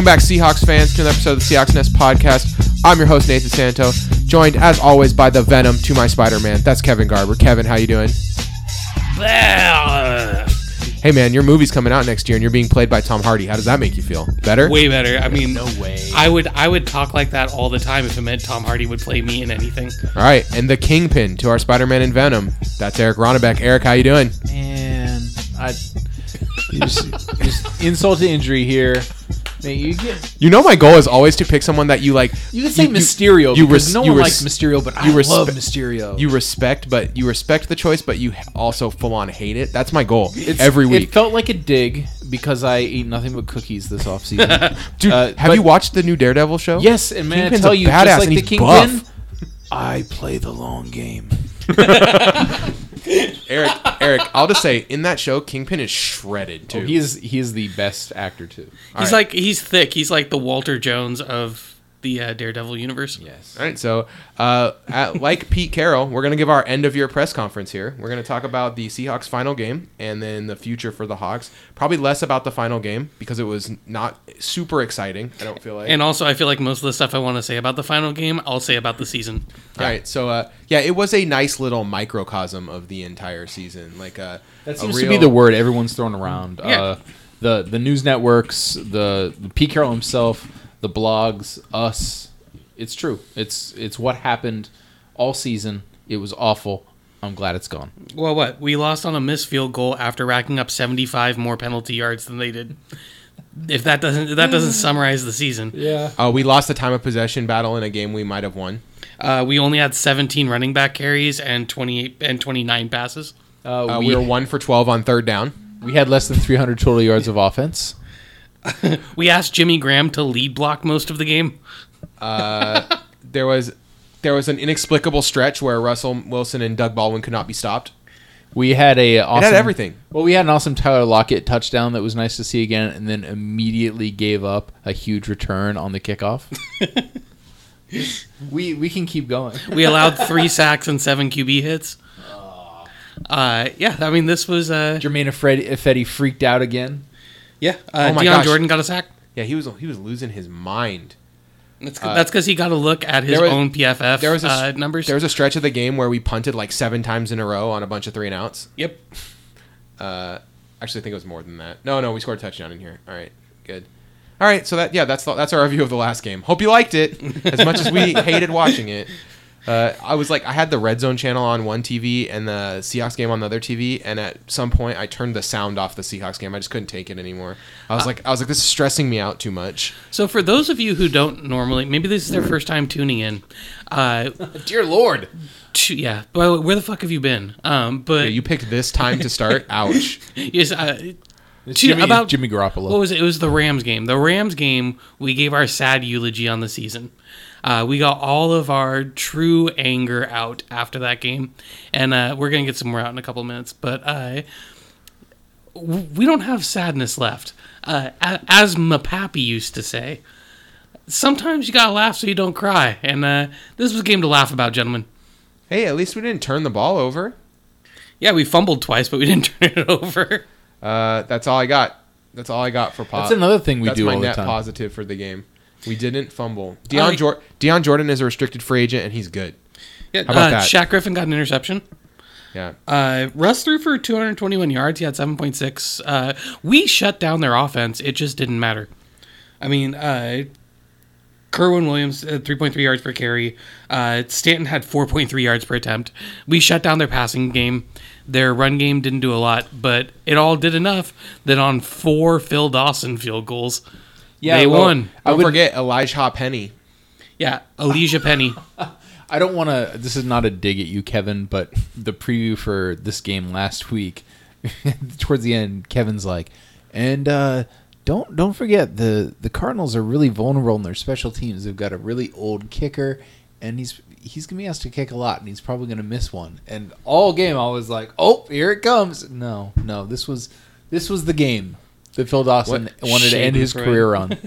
Welcome back, Seahawks fans, to another episode of the Seahawks Nest podcast. I'm your host, Nathan Santo, joined as always by the Venom to my Spider-Man. That's Kevin Garber. Kevin, how you doing? Hey man, your movie's coming out next year, and you're being played by Tom Hardy. How does that make you feel? Better? Way better. I mean, No way. I would I would talk like that all the time if it meant Tom Hardy would play me in anything. All right, and the Kingpin to our Spider-Man and Venom. That's Eric Ronnebeck. Eric, how you doing? Man, I just, just insult to injury here. Man, you get You know my goal is always to pick someone that you like. you can say Mysterio you because res- no you one res- likes Mysterio, but you I love respe- Mysterio. You respect, but you respect the choice, but you also full on hate it. That's my goal It's- every week. It felt like a dig because I eat nothing but cookies this offseason. Dude, uh, have but- you watched the new Daredevil show? yes, and man, Kingpin's I tell a you, badass just like and the he's Kingpin, buff. I play the long game. Eric, Eric, I'll just say in that show, Kingpin is shredded oh, too. Oh, he is he is the best actor too. All He's right. like he's thick. He's like the Walter Jones of the uh, Daredevil universe. Yes. All right, so uh, at, like Pete Carroll, we're gonna give our end of year press conference here. We're gonna talk about the Seahawks final game and then the future for the Hawks. Probably less about the final game because it was not super exciting. I don't feel like. And also, I feel like most of the stuff I want to say about the final game, I'll say about the season. All right, so uh, yeah, it was a nice little microcosm of the entire season. Like uh, That a seems to be the word everyone's throwing around. Yeah. Uh, the the news networks, the, the Pete Carroll himself, the blogs, us. It's true. It's it's what happened all season. It was awful. I'm glad it's gone. Well, what we lost on a missed field goal after racking up 75 more penalty yards than they did. If that doesn't if that doesn't summarize the season, Yeah. Uh, we lost the time of possession battle in a game we might have won. uh, we only had 17 running back carries and 28 and 29 passes. Uh, Uh, we, we were one for twelve on third down. we had less than 300 total yards of offense. We asked Jimmy Graham to lead block most of the game. There was there was an inexplicable stretch where Russell Wilson and Doug Baldwin could not be stopped. We had a It had everything. Well, we had an awesome Tyler Lockett touchdown that was nice to see again, and then immediately gave up a huge return on the kickoff. we we can keep going. We allowed three sacks and seven QB hits. Uh, yeah, I mean this was uh, Germain Ifedi, Ifedi freaked out again. Yeah. Uh, Oh my Dion gosh. Jordan got a sack. Yeah, he was he was losing his mind. That's that's because he got a look at his was- own PFF There was a uh, numbers. There was a stretch of the game where we punted like seven times in a row on a bunch of three and outs. yep. Uh, actually, I think it was more than that. No, no, we scored a touchdown in here. All right, good. All right, so that yeah, that's the, that's our review of the last game. Hope you liked it as much as we hated watching it. Uh, I was like, I had the Red Zone channel on one TV and the Seahawks game on the other TV, and at some point, I turned the sound off the Seahawks game. I just couldn't take it anymore. I was like, I was like, this is stressing me out too much. So for those of you who don't normally, maybe this is their first time tuning in. Uh, Dear Lord, ch- yeah, but where the fuck have you been? Um, but Yeah, you picked this time to start. Ouch. yes, uh, it's Jimmy, about- Jimmy Garoppolo. What was it? It was the Rams game. The Rams game, we gave our sad eulogy on the season. Uh, we got all of our true anger out after that game, and uh, we're gonna get some more out in a couple minutes. But uh, we don't have sadness left. Uh, a- as Mapapi used to say, sometimes you gotta laugh so you don't cry, and uh, this was a game to laugh about, gentlemen. Hey, at least we didn't turn the ball over. Yeah, we fumbled twice, but we didn't turn it over. Uh, that's all I got. That's all I got for pop. That's another thing we That's do my all the time. positive for the game. We didn't fumble. Dion, Jor- Dion Jordan is a restricted free agent, and he's good. Yeah, How about uh, that? Shaq Griffin got an interception. Yeah. Uh, Russ threw for 221 yards. He had 7.6. Uh, we shut down their offense. It just didn't matter. I mean, uh, Kerwynn Williams uh, 3.3 yards per carry. Uh, Stanton had 4.3 yards per attempt. We shut down their passing game. Their run game didn't do a lot, but it all did enough that on four Phil Dawson field goals, they well, won. I Don't would forget Elijah Penny. Yeah, Elijah Penny. I don't want to. This is not a dig at you, Kevin, but the preview for this game last week, towards the end, Kevin's like, and uh, don't don't forget the the Cardinals are really vulnerable in their special teams. They've got a really old kicker, and he's he's gonna be asked to kick a lot, and he's probably gonna miss one. And all game, I was like, oh, here it comes. No, no, this was this was the game that Phil Dawson What? wanted to end his Schadenfreude. career on.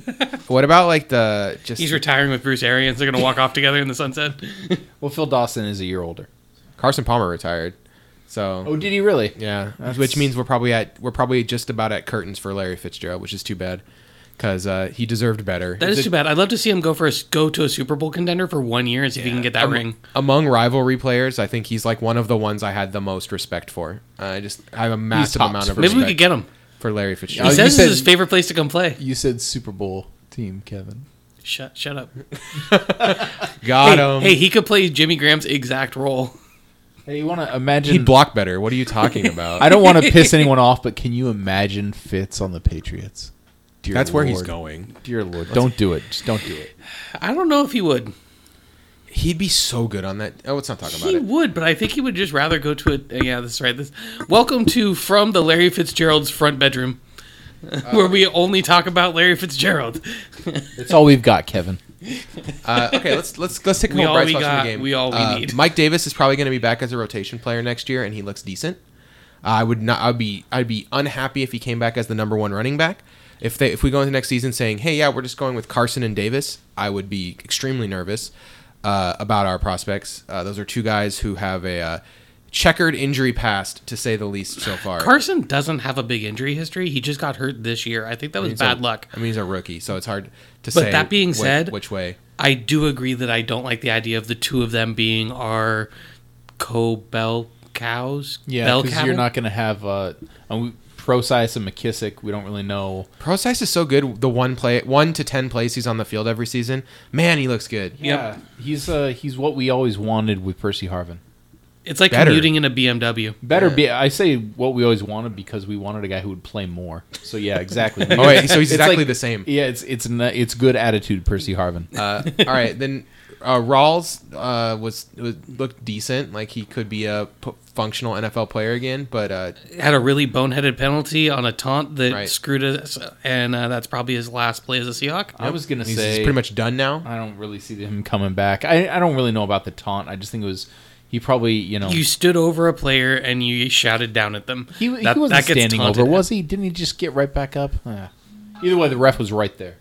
What about like the just He's retiring with Bruce Arians. They're going to walk off together in the sunset. well, Phil Dawson is a year older. Carson Palmer retired? So Oh, did he really? yeah, That's- which means we're probably at we're probably just about at curtains for Larry Fitzgerald, which is too bad because uh, he deserved better. That is The- too bad. I'd love to see him go for a s- go to a Super Bowl contender for one year and see if he can get that Am- ring. Among rivalry players, I think he's like one of the ones I had the most respect for. I just I have a massive amount of three. Maybe we respect could get him. For Larry He Fitzgerald. you says said- this is his favorite place to come play. You said Super Bowl team, Kevin. Shut shut up. Got hey, him. hey, he could play Jimmy Graham's exact role. Hey, you want to imagine? He'd block better. What are you talking about? I don't want to piss anyone off, but can you imagine Fitz on the Patriots? Dear That's where he's Lord. going. Dear Lord, don't do it. Just don't do it. I don't know if he would. He'd be so good on that. Oh, let's not talk about He it. He would, but I think he would just rather go to a. uh, Yeah, that's right. This, welcome to from the Larry Fitzgerald's front bedroom, where we only talk about Larry Fitzgerald. That's all we've got, Kevin. Uh, okay, let's let's let's take a We couple bright we spots from got, the game. we all we Uh, need. Mike Davis is probably going to be back as a rotation player next year, and he looks decent. I would not. I'd be. I'd be unhappy if he came back as the number one running back. If they if we go into next season saying, "Hey, yeah, we're just going with Carson and Davis," I would be extremely nervous uh, about our prospects. Uh, those are two guys who have a uh, checkered injury past, to say the least, so far. Carson doesn't have a big injury history. He just got hurt this year. I think that was He's bad a- luck. I mean, he's a rookie, so it's hard to But say. that being whi- said- which way? I do agree that I don't like the idea of the two of them being our co-bell cows. Yeah, because you're not going to have uh, uh, we- Prosise and McKissick. We don't really know. Process is so good. The one play, one to ten plays he's on the field every season. Man, he looks good. Yep. he's uh, he's what we always wanted with Percy Harvin. It's like Better. commuting in a BMW. Better Yeah. be. I say what we always wanted because we wanted a guy who would play more. So yeah, exactly. Oh wait, so he's exactly like- the same. Yeah, it's it's it's good attitude, Percy Harvin. Uh, all right, then uh, Rawls uh, was, was looked decent. Like he could be a p- functional NFL player again, but uh, Had a really boneheaded penalty on a taunt that Right. screwed us, and uh, that's probably his last play as a Seahawk. I was gonna he's, say he's pretty much done now. I don't really see him coming back. I, I don't really know about the taunt. I just think it was he probably you know You stood over a player and you shouted down at them. he, he wasn't that standing over, was he? Didn't he just get right back up? Either way, the ref was right there.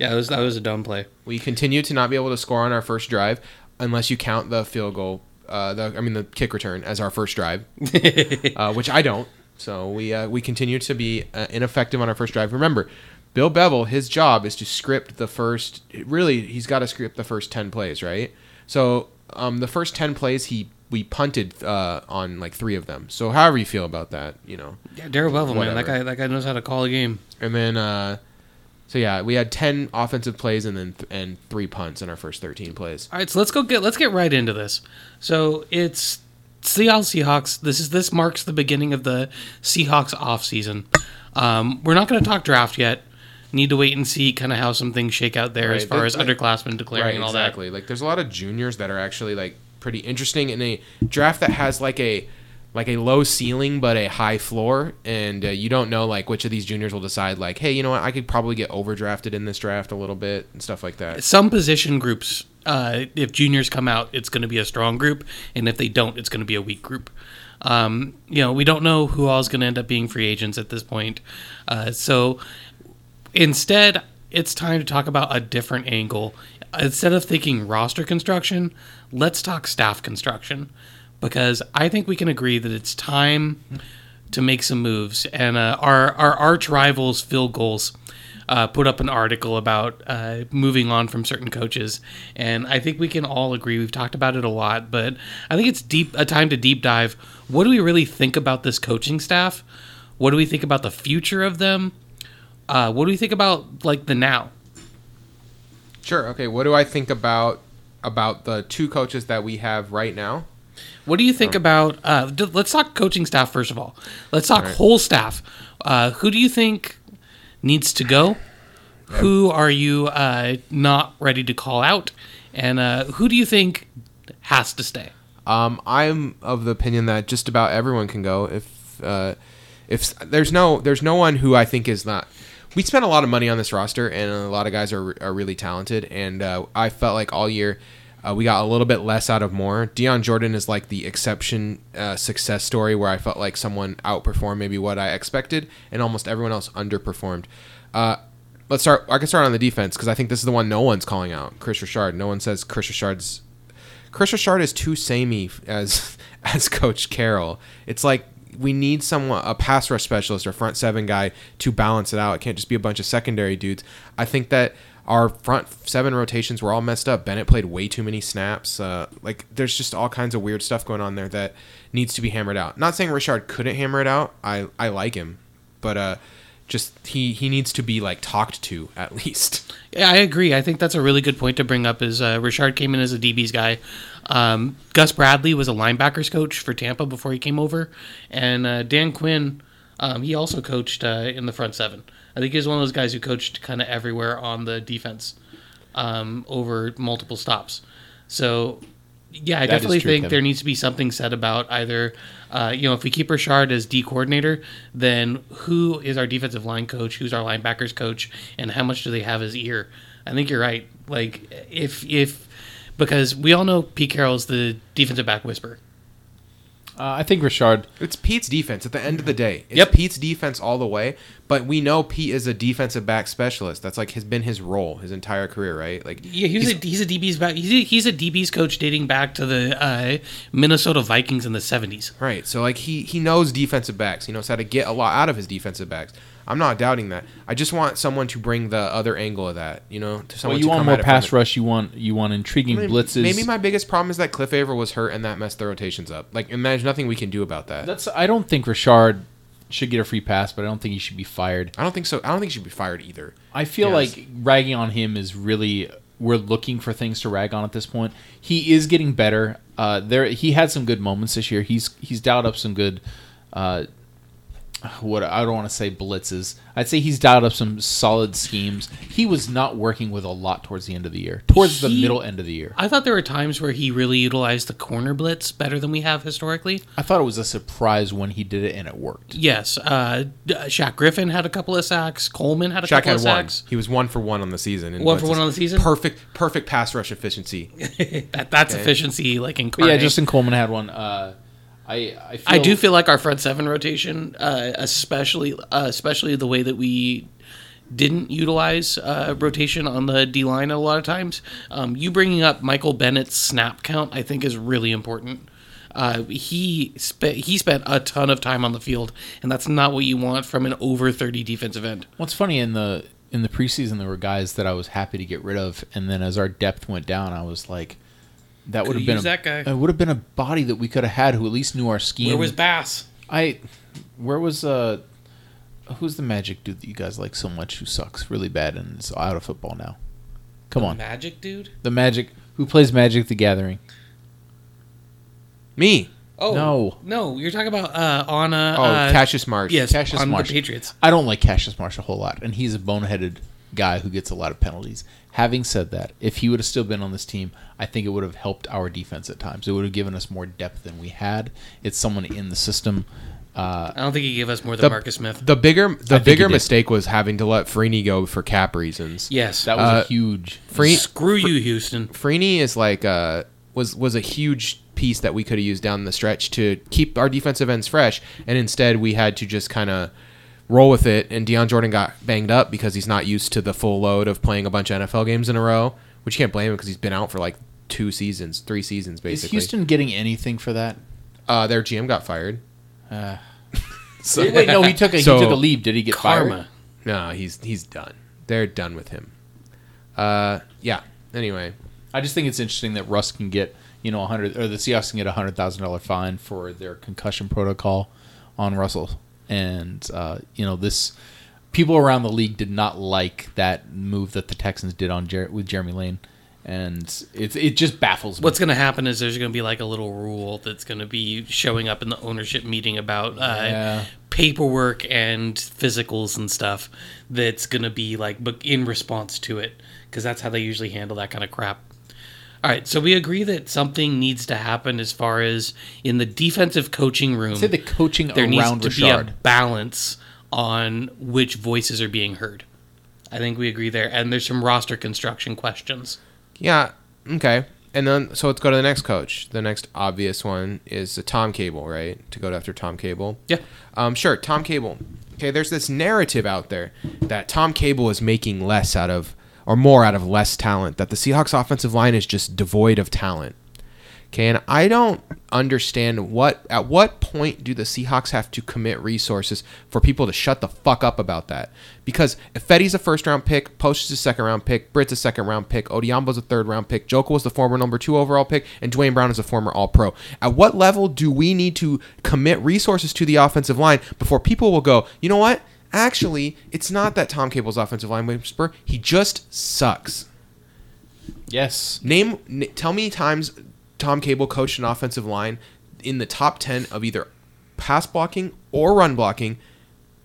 Yeah, that was, that was a dumb play. We continue to not be able to score on our first drive unless you count the field goal. Uh, the I mean the kick return as our first drive, uh, which I don't. So we uh, we continue to be uh, ineffective on our first drive. Remember, Bill Bevell, his job is to script the first. Really, he's got to script the first ten plays, right? So um, the first ten plays, he we punted uh, on like three of them. So however you feel about that, you know. Yeah, Darrell Bevell, man, that guy, that guy knows how to call a game. And then, uh, so yeah, we had ten offensive plays and then th- and three punts in our first thirteen plays. All right, so let's go get let's get right into this. So it's Seattle Seahawks. This is this marks the beginning of the Seahawks off season. Um, we're not going to talk draft yet. Need to wait and see kind of how some things shake out there as far as that- underclassmen declaring right, and all that. exactly. Like there's a lot of juniors that are actually like pretty interesting in a draft that has like a like a low ceiling but a high floor, and uh, you don't know like which of these juniors will decide like, hey, you know what, I could probably get overdrafted in this draft a little bit and stuff like that. Some position groups, uh, if juniors come out, it's going to be a strong group, and if they don't, it's going to be a weak group. Um, you know, we don't know who all is going to end up being free agents at this point. Uh, so instead, it's time to talk about a different angle. Instead of thinking roster construction, let's talk staff construction because I think we can agree that it's time to make some moves. And uh, our our arch rivals, Field Gulls, uh, put up an article about uh, moving on from certain coaches, and I think we can all agree. We've talked about it a lot, but I think it's deep a time to deep dive. What do we really think about this coaching staff? What do we think about the future of them? Uh, what do we think about like the now? Sure. Okay. What do I think about about the two coaches that we have right now? What do you think about? Uh, let's talk coaching staff first of all. Let's talk whole staff. Uh, who do you think needs to go? Who are you uh, not ready to call out? And uh, who do you think has to stay? Um, I'm of the opinion that just about everyone can go. If uh, if there's no there's no one who I think is not. We spent a lot of money on this roster, and a lot of guys are are really talented. And uh, I felt like all year uh, we got a little bit less out of more. Dion Jordan is like the exception uh, success story where I felt like someone outperformed maybe what I expected, and almost everyone else underperformed. Uh, let's start. I can start on the defense because I think this is the one no one's calling out. Kris Richard. No one says Kris Richard's Kris Richard is too samey as as Coach Carroll. It's like we need someone a pass rush specialist or front seven guy to balance it out. It can't just be a bunch of secondary dudes. I think that our front seven rotations were all messed up. Bennett played way too many snaps. Uh, like there's just all kinds of weird stuff going on there that needs to be hammered out. Not saying Richard couldn't hammer it out. I I like him, but uh, just he he needs to be like talked to at least. Yeah, I agree. I think that's a really good point to bring up. Is uh, Richard came in as a DB's guy. Um, Gus Bradley was a linebackers coach for Tampa before he came over, and uh, Dan Quinn, um, he also coached uh, in the front seven. I think he's one of those guys who coached kind of everywhere on the defense um, over multiple stops. So, yeah, I That definitely true, think Kevin. there needs to be something said about either, uh, you know, if we keep Richard as D coordinator, then who is our defensive line coach? Who's our linebackers coach? And how much do they have his ear? I think you're right. Like, if, if, because we all know Pete Carroll's the defensive back whisperer. Uh, I think Richard. It's Pete's defense at the end of the day. It's Yep. Pete's defense all the way. But we know Pete is a defensive back specialist. That's like has been his role his entire career, right? Like Yeah, he's, a he's a DB's back. He's a, he's a DB's coach dating back to the uh, Minnesota Vikings in the '70s. Right. So like he he knows defensive backs. He knows how to get a lot out of his defensive backs. I'm not doubting that. I just want someone to bring the other angle of that. You know, to someone. Well, you to want more pass rush. You want you want intriguing the- blitzes. Maybe my biggest problem is that Cliff Avril was hurt and that messed the rotations up. Like, and there's nothing we can do about that. That's. I don't think Richard should get a free pass, but I don't think he should be fired. I don't think so. I don't think he should be fired either. I feel Yes. like ragging on him is really we're looking for things to rag on at this point. He is getting better. Uh, there he had some good moments this year. He's he's dialed up some good. Uh, what I don't want to say blitzes. I'd say he's dialed up some solid schemes. He was not working with a lot towards the end of the year. Towards the middle end of the year. I thought there were times where he really utilized the corner blitz better than we have historically. I thought it was a surprise when he did it and it worked. Yes, uh, D- Shaq Griffin had a couple of sacks. Coleman had a Shaq couple had of one. sacks. He was one for one on the season. and One for one on the season? Perfect, perfect pass rush efficiency. That, that's Okay. efficiency, like in. yeah, Justin Coleman had one. Uh, I I, feel, I do feel like our front seven rotation, uh, especially uh, especially the way that we didn't utilize uh, rotation on the D line a lot of times. Um, you bringing up Michael Bennett's snap count, I think, is really important. Uh, he spent he spent a ton of time on the field, and that's not what you want from an over thirty defensive end. What's funny in the in the preseason there were guys that I was happy to get rid of, and then as our depth went down, I was like, that would have been used a, that guy. It would have been a body that we could have had who at least knew our scheme. Where was Bass? I? Where was uh? Who's the magic dude that you guys like so much who sucks really bad and is out of football now? Come on, Magic dude. the magic who plays Magic the Gathering. Me. Oh No. no! You're talking about uh, on uh, Oh, uh, Cassius Marsh. yes, Cassius on Marsh. the Patriots. I don't like Cassius Marsh a whole lot, and he's a boneheaded guy who gets a lot of penalties. Having said that, if he would have still been on this team, I think it would have helped our defense at times. It would have given us more depth than we had. It's someone in the system. Uh, I don't think he gave us more than The, Marcus Smith. the bigger the think he bigger mistake was having to let Freeney go for cap reasons. yes, that was Uh, a huge. Free, Screw you, Houston. Freeney is like uh was was a huge piece that we could have used down the stretch to keep our defensive ends fresh, and instead we had to just kind of roll with it. And Dion Jordan got banged up because he's not used to the full load of playing a bunch of NFL games in a row, which you can't blame him because he's been out for like two seasons, three seasons basically. Is. Houston getting anything for that? uh, their GM got fired. Uh, So, wait, no, he took a So- he took a leave. Did he get Karma. fired? no, he's he's done. They're done with him. Uh, yeah. Anyway, I just think it's interesting that Russ can get you know a hundred or the Seahawks can get a hundred thousand dollar fine for their concussion protocol on Russell, and uh, you know this people around the league did not like that move that the Texans did on Jer- with Jeremy Lane, and it it just baffles me. What's going to happen is there's going to be like a little rule that's going to be showing up in the ownership meeting about uh, Yeah. paperwork and physicals and stuff. That's going to be like but in response to it because that's how they usually handle that kind of crap. All right, so we agree that something needs to happen as far as in the defensive coaching room. say the coaching there needs to be a balance on which voices are being heard. I think we agree there, and there's some roster construction questions. Yeah. Okay. And then so let's go to the next coach. The next obvious one is uh, Tom Cable, right? To go after Tom Cable. Yeah. Um, sure, Tom Cable. Okay, there's this narrative out there that Tom Cable is making less out of or more out of less talent. That the Seahawks offensive line is just devoid of talent. Okay, and I don't understand what at what point do the Seahawks have to commit resources for people to shut the fuck up about that? Because if Fetty's a first round pick, Post is a second round pick, Britt's a second round pick, Odhiambo's a third round pick, Joeckel was the former number two overall pick, and Duane Brown is a former All Pro. At what level do we need to commit resources to the offensive line before people will go, you know what? Actually, it's not that Tom Cable's offensive line whisper. He just sucks. Yes. Name, n- tell me times Tom Cable coached an offensive line in the top ten of either pass blocking or run blocking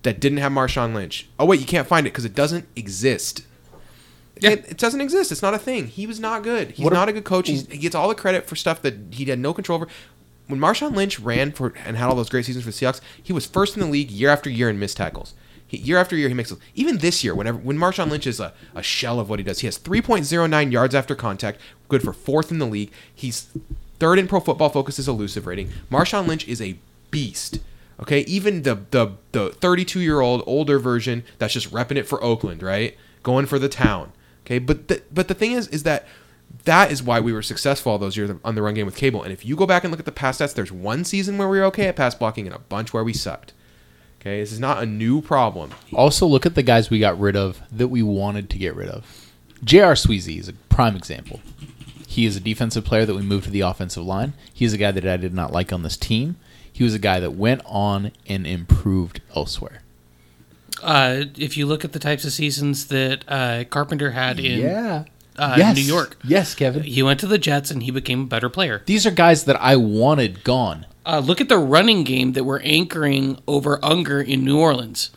that didn't have Marshawn Lynch. Oh wait, you can't find it because it doesn't exist. Yeah. It, it doesn't exist. It's not a thing. He was not good. He's What a- not a good coach. He's, he gets all the credit for stuff that he had no control over. When Marshawn Lynch ran for and had all those great seasons for the Seahawks, he was first in the league year after year in missed tackles. Year after year, he makes even this year. Whenever when Marshawn Lynch is a, a shell of what he does, he has 3.09 yards after contact, good for fourth in the league. He's third in Pro Football Focus's elusive rating. Marshawn Lynch is a beast. Okay, even the the the 32 year old older version that's just repping it for Oakland, right? Going for the town. Okay, but the, but the thing is, is that that is why we were successful all those years on the run game with Cable. And if you go back and look at the past stats, there's one season where we were okay at pass blocking and a bunch where we sucked. Okay, this is not a new problem. Also, look at the guys we got rid of that we wanted to get rid of. J.R. Sweezy is a prime example. He is a defensive player that we moved to the offensive line. He's a guy that I did not like on this team. He was a guy that went on and improved elsewhere. Uh, if you look at the types of seasons that uh, Carpenter had in uh, yes. New York, Yes, Kevin. he went to the Jets and he became a better player. These are guys that I wanted gone. Uh, look at the running game that we're anchoring over Unger in New Orleans.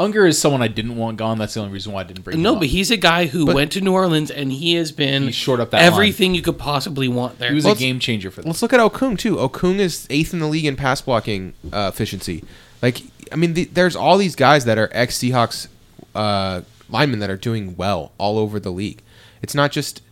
Unger is someone I didn't want gone. That's the only reason why I didn't bring him No, up. but he's a guy who But- went to New Orleans and he has been He shored up that everything you could possibly want there. He was Well, a game changer for them. Let's look at Okung too. Okung is eighth in the league in pass blocking uh, efficiency. Like, I mean, the, there's all these guys that are ex Seahawks uh, linemen that are doing well all over the league. It's not just,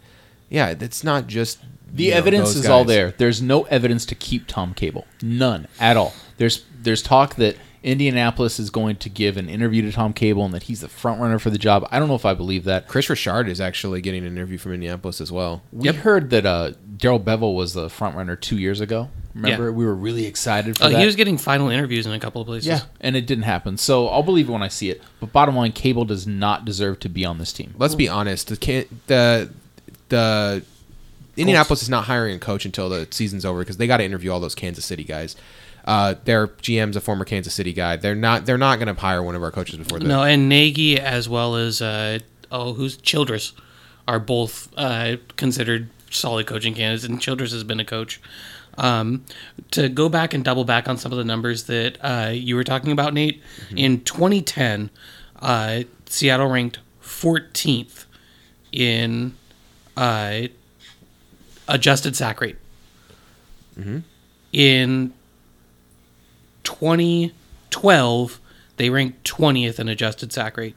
yeah, it's not just The you know, evidence those is all there. There's no evidence to keep Tom Cable. None at all. There's there's talk that Indianapolis is going to give an interview to Tom Cable and that he's the front runner for the job. I don't know if I believe that. Kris Richard is actually getting an interview from Indianapolis as well. We Yep. heard that uh, Darrell Bevell was the front runner two years ago. Remember, Yeah. we were really excited for Oh, that. he was getting final interviews in a couple of places. yeah, and it didn't happen. So I'll believe it when I see it. But bottom line, Cable does not deserve to be on this team. Let's be honest. The the the Indianapolis is not hiring a coach until the season's over because they got to interview all those Kansas City guys. Uh, their GM's a former Kansas City guy. They're not. They're not going to hire one of our coaches before the. No, and Nagy as well as uh, oh, who's Childress are both uh, considered solid coaching candidates, and Childress has been a coach. Um, to go back and double back on some of the numbers that uh, you were talking about, Nate, in 2010, uh, Seattle ranked 14th in uh, adjusted sack rate. In 2012, they ranked 20th in adjusted sack rate.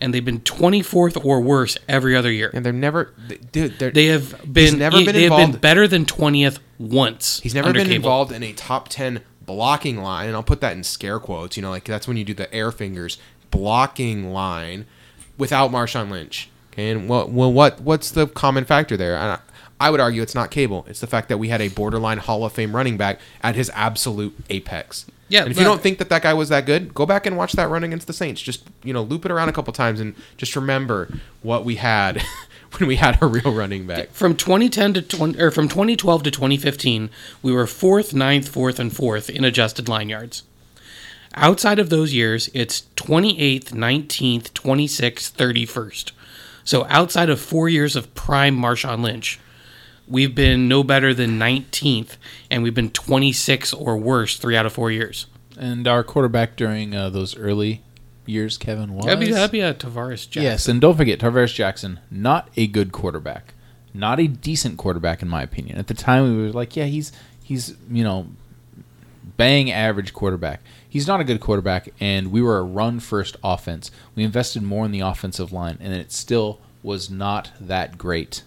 And they've been 24th or worse every other year. And they're never. Dude, they're, They have been never been they have been involved- better than 20th once. He's never been Cable. involved in a top 10 blocking line, and I'll put that in scare quotes. You know, like that's when you do the air fingers blocking line without Marshawn Lynch. Okay, and what well, what what's the common factor there? I, I would argue it's not Cable. It's the fact that we had a borderline Hall of Fame running back at his absolute apex. Yeah, and if you don't think that that guy was that good, go back and watch that run against the Saints. Just you know, loop it around a couple times and just remember what we had when we had a real running back. From 2010 to 20, or from 2012 to 2015, we were fourth, ninth, fourth, and fourth in adjusted line yards. Outside of those years, it's 28th, 19th, 26th, 31st. So outside of four years of prime Marshawn Lynch, we've been no better than 19th, and we've been 26 or worse three out of four years. And our quarterback during uh, those early years, Kevin, was That'd be, that'd be a Tarvaris Jackson. Yes, and don't forget Tarvaris Jackson, not a good quarterback, not a decent quarterback in my opinion. At the time, we were like, yeah, he's he's you know, bang average quarterback. He's not a good quarterback, and we were a run first offense. We invested more in the offensive line, and it still was not that great.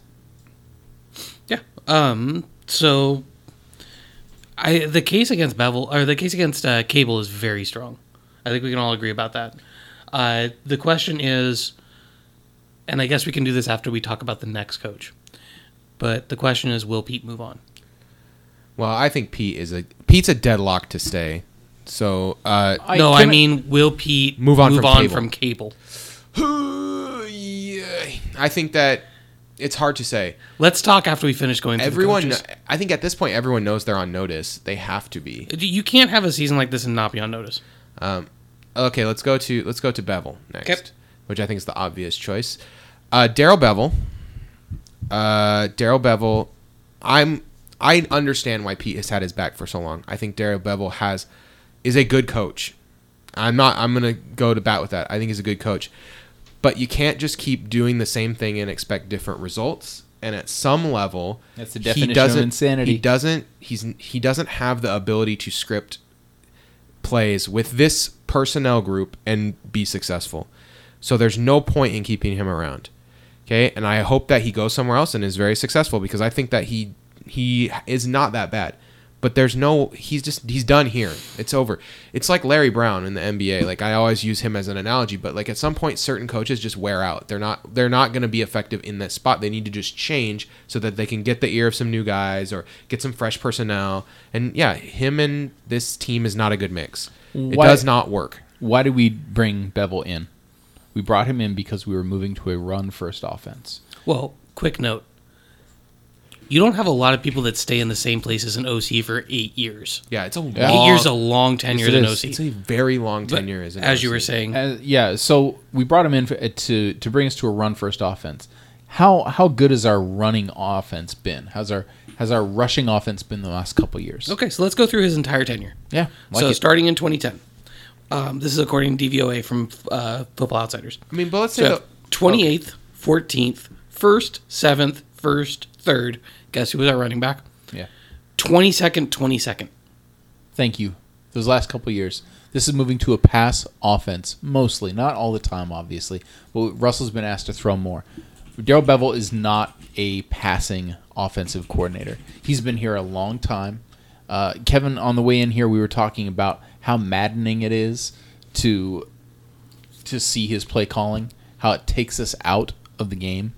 Yeah. Um. So, I the case against Bevell or the case against uh, Cable is very strong. I think we can all agree about that. Uh, the question is, and I guess we can do this after we talk about the next coach. But the question is, will Pete move on? Well, I think Pete is a Pete's a deadlock to stay. So uh, I- no, I can I- mean, will Pete Move on move from on cable. from cable? yeah, I think that it's hard to say. Let's talk after we finish going through Everyone, the. I think at this point, everyone knows they're on notice. They have to be. You can't have a season like this and not be on notice. Um, okay, let's go to let's go to Bevell next, Okay. which I think is the obvious choice. Uh, Darrell Bevell. Uh, Darrell Bevell. I'm. I understand why Pete has had his back for so long. I think Darrell Bevell has is a good coach. I'm not. I'm gonna go to bat with that. I think he's a good coach, but you can't just keep doing the same thing and expect different results. And at some level, That's the definition of doesn't- insanity. He doesn't. He's he doesn't have the ability to script plays with this personnel group and be successful. So there's no point in keeping him around. Okay, and I hope that he goes somewhere else and is very successful because I think that he he is not that bad. But there's no he's just he's done here. It's over. It's like Larry Brown in the NBA. Like I always use him as an analogy, but like at some point certain coaches just wear out. They're not they're not going to be effective in that spot. They need to just change so that they can get the ear of some new guys or get some fresh personnel. And yeah, him and this team is not a good mix. It Why- does not work. Why did we bring Bevell in? We brought him in because we were moving to a run first offense. Well, quick note. You don't have a lot of people that stay in the same place as an OC for eight years. Yeah, it's a Yeah. long, Eight years a long tenure as an. OC. It's a very long But tenure as an as you were saying, Uh, yeah, so we brought him in for, uh, to to bring us to a run first offense. How how good has our running offense been? How's our has our rushing offense been the last couple years? okay, so let's go through his entire tenure. Yeah, like so it. starting in 2010, um, this is according to DVOA from uh, Football Outsiders. I mean, but let's say So the, 28th, 14th, 1st, 7th, 1st, 3rd. Guess who was our running back? yeah. 22nd, 22nd. Thank you. Those last couple years, this is moving to a pass offense mostly, not all the time, obviously. But Russell's been asked to throw more. Darrell Bevell is not a passing offensive coordinator. He's been here a long time. Uh, Kevin, on the way in here, we were talking about how maddening it is to to see his play calling, how it takes us out of the game.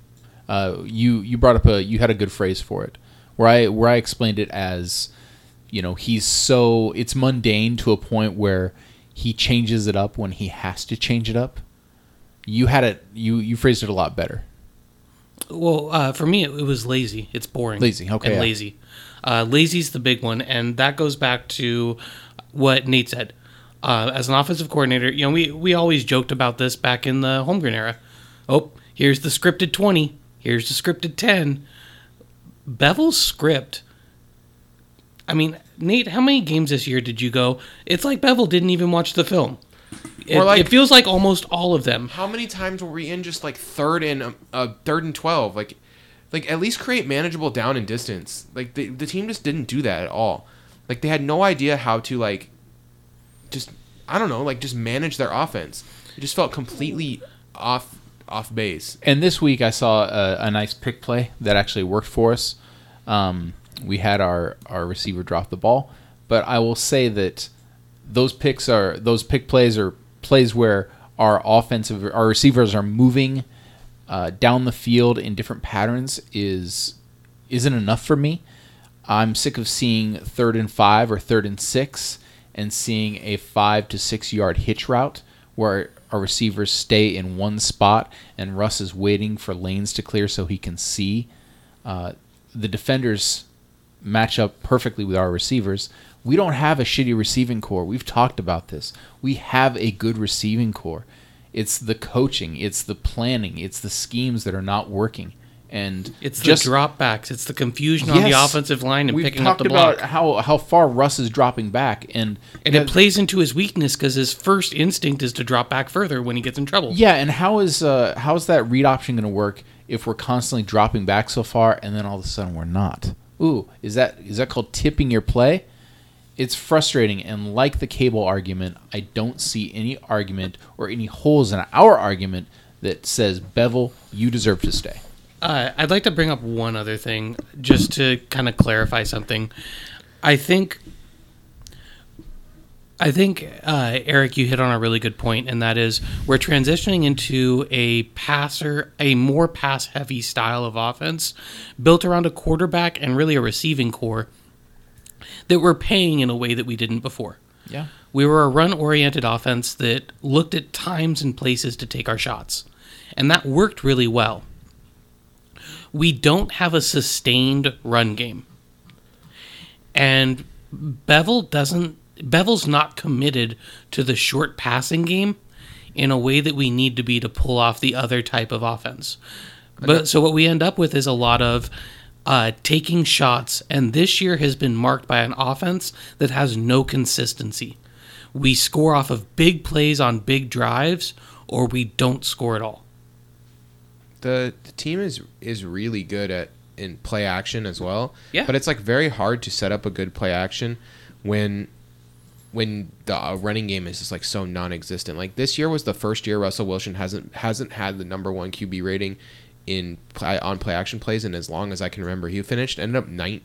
Uh, you you brought up a you had a good phrase for it, where I where I explained it as, you know, he's so it's mundane to a point where he changes it up when he has to change it up. You had it you you phrased it a lot better. Well, uh, for me, it, it was lazy. It's boring. Lazy, okay, And yeah. lazy. Uh, lazy's the big one, and that goes back to what Nate said. Uh, as an offensive coordinator, you know, we, we always joked about this back in the Holmgren era. Oh, here's the scripted 20. Here's the scripted 10. Bevell's script. I mean, Nate, how many games this year did you go? It's like Bevell didn't even watch the film. It, like- it feels like almost all of them. how many times were we in just like third and um, uh, third and twelve? Like, like at least create manageable down and distance. Like the the team just didn't do that at all. Like they had no idea how to like, just I don't know, like just manage their offense. It just felt completely off off base. And this week I saw a, a nice pick play that actually worked for us. Um, we had our, our receiver drop the ball, but I will say that those picks are those pick plays are plays where our offensive our receivers are moving uh, down the field in different patterns is isn't enough for me. I'm sick of seeing third and five or third and six and seeing a five to six yard hitch route where our receivers stay in one spot and Russ is waiting for lanes to clear so he can see. Uh, the defenders match up perfectly with our receivers. We don't have a shitty receiving core. We've talked about this. We have a good receiving core. It's the coaching, it's the planning, it's the schemes that are not working. And It's just the dropbacks. It's the confusion on the offensive line and We've picking up the block. about how how far Russ is dropping back, and and it plays into his weakness because his first instinct is to drop back further when he gets in trouble. yeah. And how is uh, how is that read option going to work if we're constantly dropping back so far, and then all of a sudden we're not? Ooh, is that is that called tipping your play? It's frustrating, and like the cable argument, I don't see any argument or any holes in our argument that says Bevell, you deserve to stay. Uh, I'd like to bring up one other thing just to kind of clarify something. I think I think uh, Eric, you hit on a really good point, and that is we're transitioning into a passer, a more pass-heavy style of offense, built around a quarterback and really a receiving core that we're paying in a way that we didn't before. Yeah. We were a run-oriented offense that looked at times and places to take our shots, and that worked really well. We don't have a sustained run game, and Bevell doesn't Bevell's not committed to the short passing game in a way that we need to be to pull off the other type of offense. But so what we end up with is a lot of uh, taking shots, and this year has been marked by an offense that has no consistency. We score off of big plays on big drives, or we don't score at all. The the team is is really good at in play action as well. Yeah. But it's like very hard to set up a good play action when when the uh, running game is just like so non-existent. Like this year was the first year Russell Wilson hasn't hasn't had the number one QB rating in play, on play action plays, and as long as I can remember, he finished ended up ninth.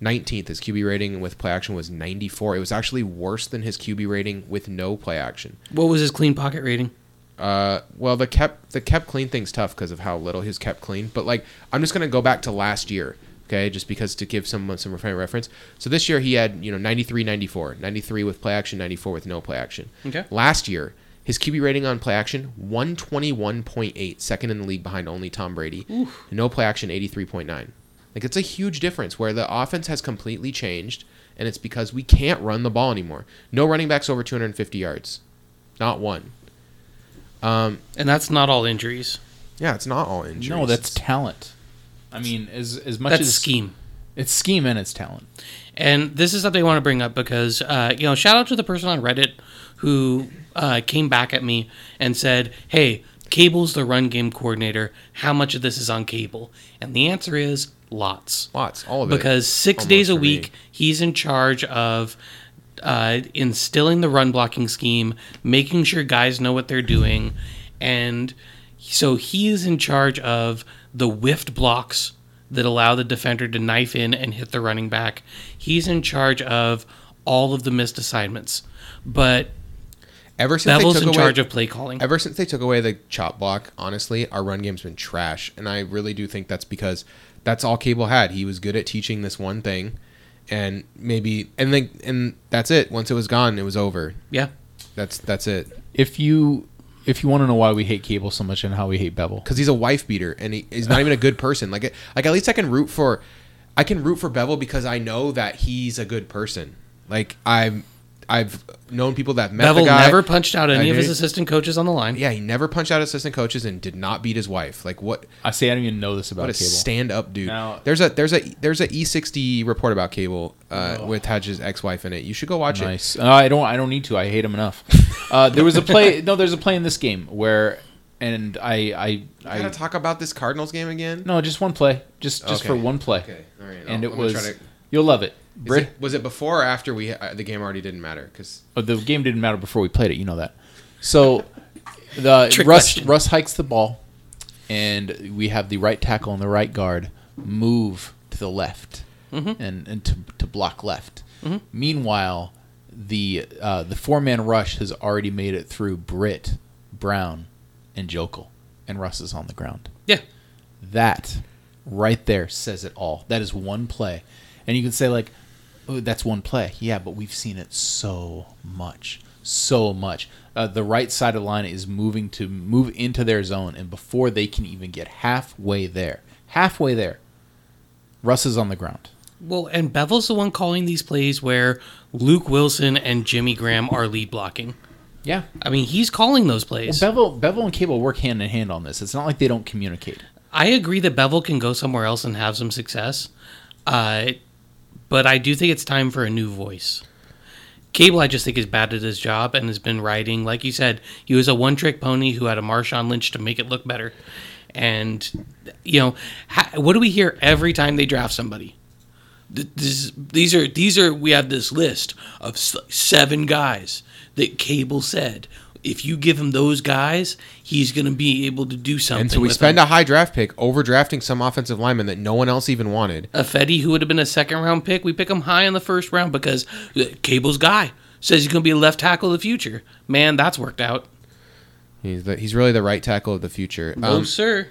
19th his QB rating with play action was 94. It was actually worse than his QB rating with no play action. What was his clean pocket rating? Uh, well, the kept the kept clean thing's tough because of how little he's kept clean. But like, I'm just gonna go back to last year, okay? Just because to give someone some reference. So this year he had you know 93, 94, 93 with play action, 94 with no play action. Okay. Last year his QB rating on play action 121.8, second in the league behind only Tom Brady. No play action 83.9. Like it's a huge difference where the offense has completely changed, and it's because we can't run the ball anymore. No running backs over 250 yards, not one. Um, And that's not all injuries. yeah, it's not all injuries. No, that's talent. I mean, as as much That's as scheme. it's scheme and it's talent. And this is something I want to bring up because, uh, you know, shout out to the person on Reddit who uh, came back at me and said, hey, Cable's the run game coordinator. How much of this is on Cable? And the answer is lots. lots, all of it. Because six days a for me. week, he's in charge of uh, instilling the run blocking scheme, making sure guys know what they're doing. And so he is in charge of the whiffed blocks that allow the defender to knife in and hit the running back. He's in charge of all of the missed assignments. But Ever since Bevell's they took in away, charge of play calling. ever since they took away the chop block, honestly, our run game's been trash, and I really do think that's because that's all Cable had. He was good at teaching this one thing, and maybe and then and that's it. Once it was gone, it was over. Yeah. That's that's it. If you if you want to know why we hate Cable so much and how we hate Bevell, because he's a wife beater and he, he's not even a good person. Like, like at least I can root for, I can root for Bevell because I know that he's a good person. Like I'm, I've known people that met Bevell the guy. never punched out any I of his did. assistant coaches on the line. Yeah, he never punched out assistant coaches and did not beat his wife. Like what? I say I don't even know this about What a Cable. stand up dude. Now- there's a there's a there's a E60 report about Cable uh, with Haj's ex wife in it. You should go watch it. Nice. Uh, I don't. I don't need to. I hate him enough. Uh, there was a play. no, there's a play in this game where, and I, I, I I, gotta talk about this Cardinals game again. no, just one play, just just for Okay. one play, Okay, all right. and I'll- it I'm gonna was. try to- You'll love it. Brit, it- was it before or after we uh, the game already didn't matter? Because oh, the game didn't matter before we played it. You know that. So, the Trick Russ question. Russ hikes the ball, and we have the right tackle and the right guard move to the left, and and to, to block left. Meanwhile, the uh, the four man rush has already made it through Britt, Brown, and Joeckel, and Russ is on the ground. Yeah. That right there says it all. That is one play. And you can say like, oh, that's one play. Yeah, but we've seen it so much. So much. Uh, the right side of the line is moving to move into their zone, and before they can even get halfway there, halfway there, Russ is on the ground. Well, and Bevell's the one calling these plays where Luke Wilson and Jimmy Graham are lead blocking. Yeah. I mean, he's calling those Well, plays. Bevell, Bevell and Cable work hand in hand on this. It's not like they don't communicate. I agree that Bevell can go somewhere else and have some success, uh, but I do think it's time for a new voice. Cable, I just think, is bad at his job and has been writing. Like you said, he was a one trick pony who had a Marshawn Lynch to make it look better. And, you know, ha- what do we hear every time they draft somebody? This, these are these are we have this list of seven guys that Cable said if you give him those guys, he's going to be able to do something. and so we spend them. a high draft pick overdrafting some offensive lineman that no one else even wanted. a Fetty who would have been a second round pick. We pick him high in the first round because uh, Cable's guy. says he's going to be a left tackle of the future. Man, that's worked out. He's the, he's really the right tackle of the future. No, Um, sir.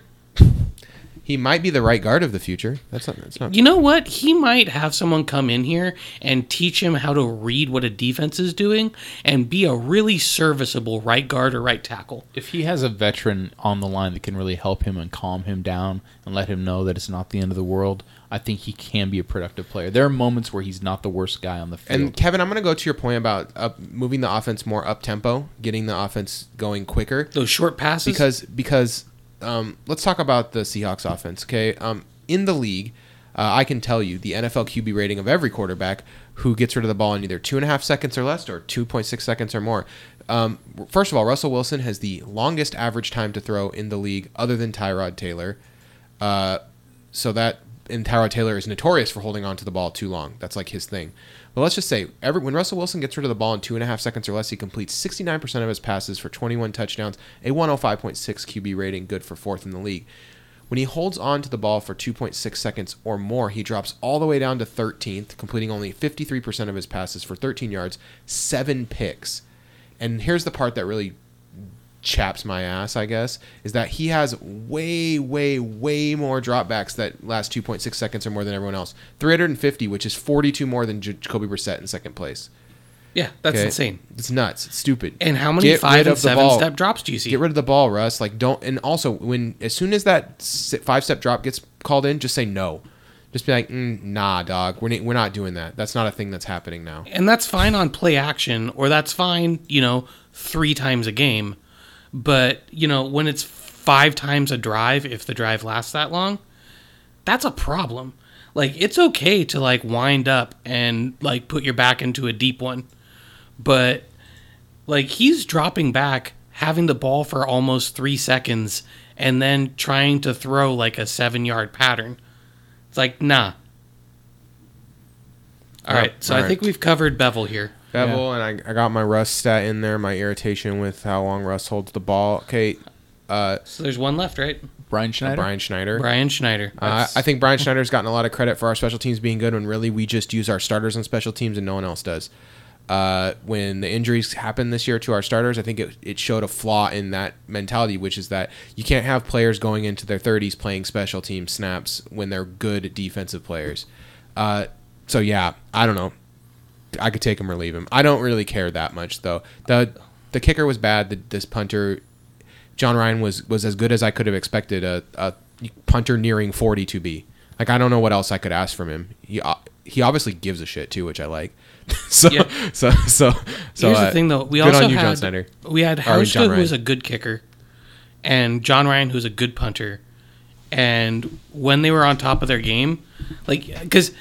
He might be the right guard of the future. That's not. That's not. You know what? He might have someone come in here and teach him how to read what a defense is doing and be a really serviceable right guard or right tackle. If he has a veteran on the line that can really help him and calm him down and let him know that it's not the end of the world, I think he can be a productive player. There are moments where he's not the worst guy on the field. And Kevin, I'm going to go to your point about up, moving the offense more up tempo, getting the offense going quicker. Those short passes. because because um, let's talk about the Seahawks offense. Okay, um, in the league, uh, I can tell you the NFL QB rating of every quarterback who gets rid of the ball in either two and a half seconds or less, or two point six seconds or more. Um, first of all, Russell Wilson has the longest average time to throw in the league, other than Tyrod Taylor. Uh, so that and Tyrod Taylor is notorious for holding on to the ball too long. That's like his thing. But let's just say every when Russell Wilson gets rid of the ball in two and a half seconds or less, he completes 69% of his passes for 21 touchdowns, a 105.6 QB rating, good for fourth in the league. When he holds on to the ball for 2.6 seconds or more, he drops all the way down to 13th, completing only 53% of his passes for 13 yards, seven picks. And here's the part that really chaps my ass, I guess, is that he has way, way, way more dropbacks that last 2.6 seconds or more than everyone else. 350, which is 42 more than Jacoby Brissett in second place. yeah, that's Okay? insane. It's nuts. It's stupid. And how many Get five and seven ball. step drops do you see? Get rid of the ball, Russ. Like don't. And also, when as soon as that five step drop gets called in, just say no. Just be like, mm, nah, dog. We're not, we're not doing that. That's not a thing that's happening now. and that's fine on play action, or that's fine, you know, three times a game. But you know, when it's five times a drive, if the drive lasts that long, that's a problem. Like it's okay to like wind up and like put your back into a deep one, but like he's dropping back, having the ball for almost three seconds, and then trying to throw like a seven yard pattern. It's like nah. All Oh, right, so all I think we've covered Bevell here. Bevell, and I, I got my Russ stat in there. My irritation with how long Russ holds the ball. Okay, uh, So there's one left, right? Brian Schneider. Brian Schneider. Brian Schneider. Uh, I think Brian Schneider's gotten a lot of credit for our special teams being good when really we just use our starters on special teams and no one else does. Uh, when the injuries happened this year to our starters, I think it, it showed a flaw in that mentality, which is that you can't have players going into their 30s playing special team snaps when they're good defensive players. Uh, so, yeah, I don't know. I could take him or leave him. I don't really care that much, though. the The kicker was bad. The, this punter, John Ryan, was was as good as I could have expected a, a punter nearing forty to be. Like I don't know what else I could ask from him. He uh, he obviously gives a shit too, which I like. so, Yeah. so so so Here's uh, the thing, though. We also you, had we had mean, John who's a good kicker, and John Ryan, who's a good punter. And when they were on top of their game, like because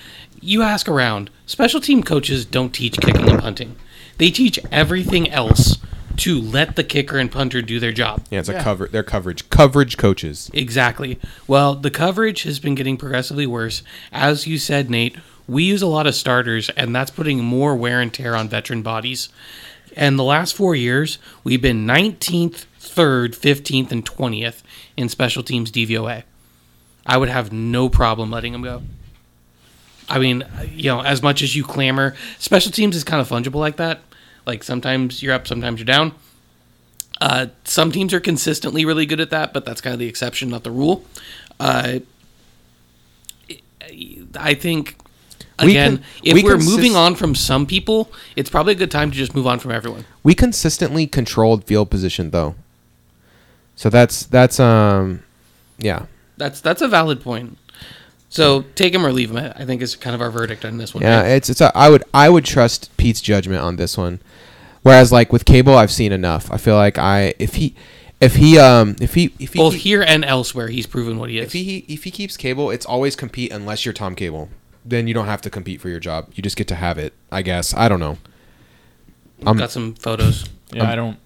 you ask around, special team coaches don't teach kicking and punting. They teach everything else to let the kicker and punter do their job. Yeah, it's a Yeah. cover. They're coverage coverage coaches. Exactly. Well, the coverage has been getting progressively worse. As you said, Nate, we use a lot of starters, and that's putting more wear and tear on veteran bodies. And the last four years, we've been 19th, 3rd, 15th, and 20th in special teams DVOA. I would have no problem letting them go. I mean, you know, as much as you clamor, special teams is kind of fungible like that. Like sometimes you're up, sometimes you're down. Uh, some teams are consistently really good at that, but that's kind of the exception, not the rule. Uh, I think We again, can- if we we are consist- moving on from some people, it's probably a good time to just move on from everyone. We consistently controlled field position though. So that's that's um yeah. That's that's a valid point. So take him or leave him. I think is kind of our verdict on this one. Yeah, right? it's it's a, I would I would trust Pete's judgment on this one. Whereas like with Cable I've seen enough. I feel like I if he if he um if he if he Both keep- here and elsewhere, he's proven what he is. if he if he keeps Cable, it's always compete unless you're Tom Cable. Then you don't have to compete for your job. You just get to have it, I guess. I don't know. I'm- Got some photos. Yeah, I don't.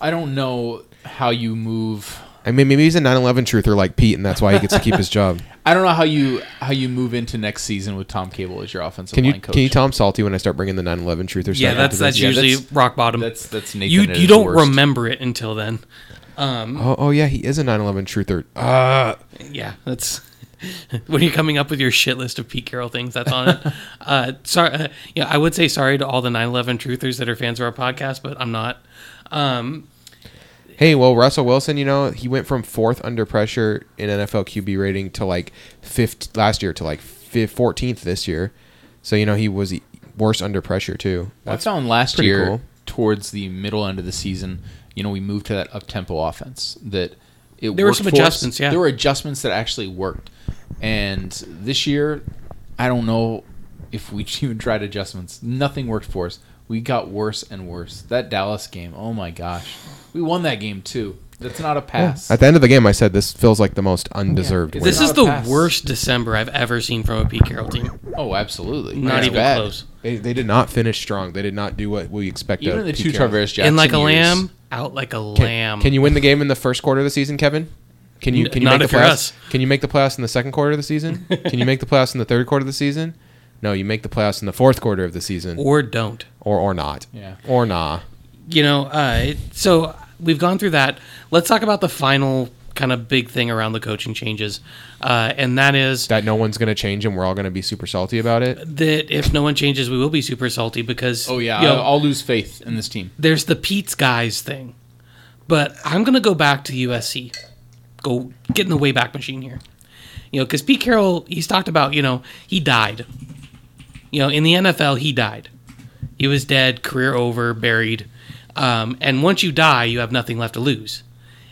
I don't know how you move. I mean maybe he's a 9/11 truther like Pete and that's why he gets to keep his job. I don't know how you how you move into next season with Tom Cable as your offensive Can you line coach. can you tell I'm salty when I start bringing the 9/11 truther Yeah, stuff that's that's? Yeah, usually that's- rock bottom. That's that's Nathan. you you don't worst. remember it until then. Um, Oh, oh yeah, he is a 9/11 truther. Uh, yeah, that's when you're coming up with your shit list of Pete Carroll things, that's on it. uh, sorry, uh, yeah, I would say sorry to all the 9/11 truthers that are fans of our podcast, but I'm not. Um, Hey, well, Russell Wilson, you know, he went from fourth under pressure in NFL QB rating to like fifth last year to like fourteenth this year. So you know he was worse under pressure too. I found last year cool. towards the middle end of the season, you know, we moved to that up tempo offense. That it There were some for us. adjustments, yeah. There were adjustments that actually worked. And this year, I don't know if we even tried adjustments. Nothing worked for us. We got worse and worse. That Dallas game, oh my gosh. We won that game too. That's not a pass. At the end of the game, I said this feels like the most undeserved It's win. this is the pass. worst December I've ever seen from a Pete Carroll team. oh, absolutely. Not It's even bad. close. They, they did not finish strong. They did not do what we expect. Even of the Pete two Carroll. Tarvaris Jackson In like a years. lamb, out like a Can, lamb. can you win the game in the first quarter of the season, Kevin? Can you can you not make if the you're playoffs? us. Can you make the playoffs in the second quarter of the season? can you make the playoffs in the third quarter of the season? No, you make the playoffs in the fourth quarter of the season, or or don't? or, not, Yeah. or nah. you know, uh, so we've gone through that. Let's talk about the final kind of big thing around the coaching changes, uh, and that is That no one's gonna change, and we're all gonna be super salty about it. that if no one changes, we will be super salty because Oh yeah, you know, I'll, I'll lose faith in this team. there's the Pete's guys thing, but I'm gonna go back to USC, go get in the wayback machine here, you know, because Pete Carroll he's talked about you know he died, you know, in the NFL he died, he was dead, career over, buried, um, and once you die, you have nothing left to lose,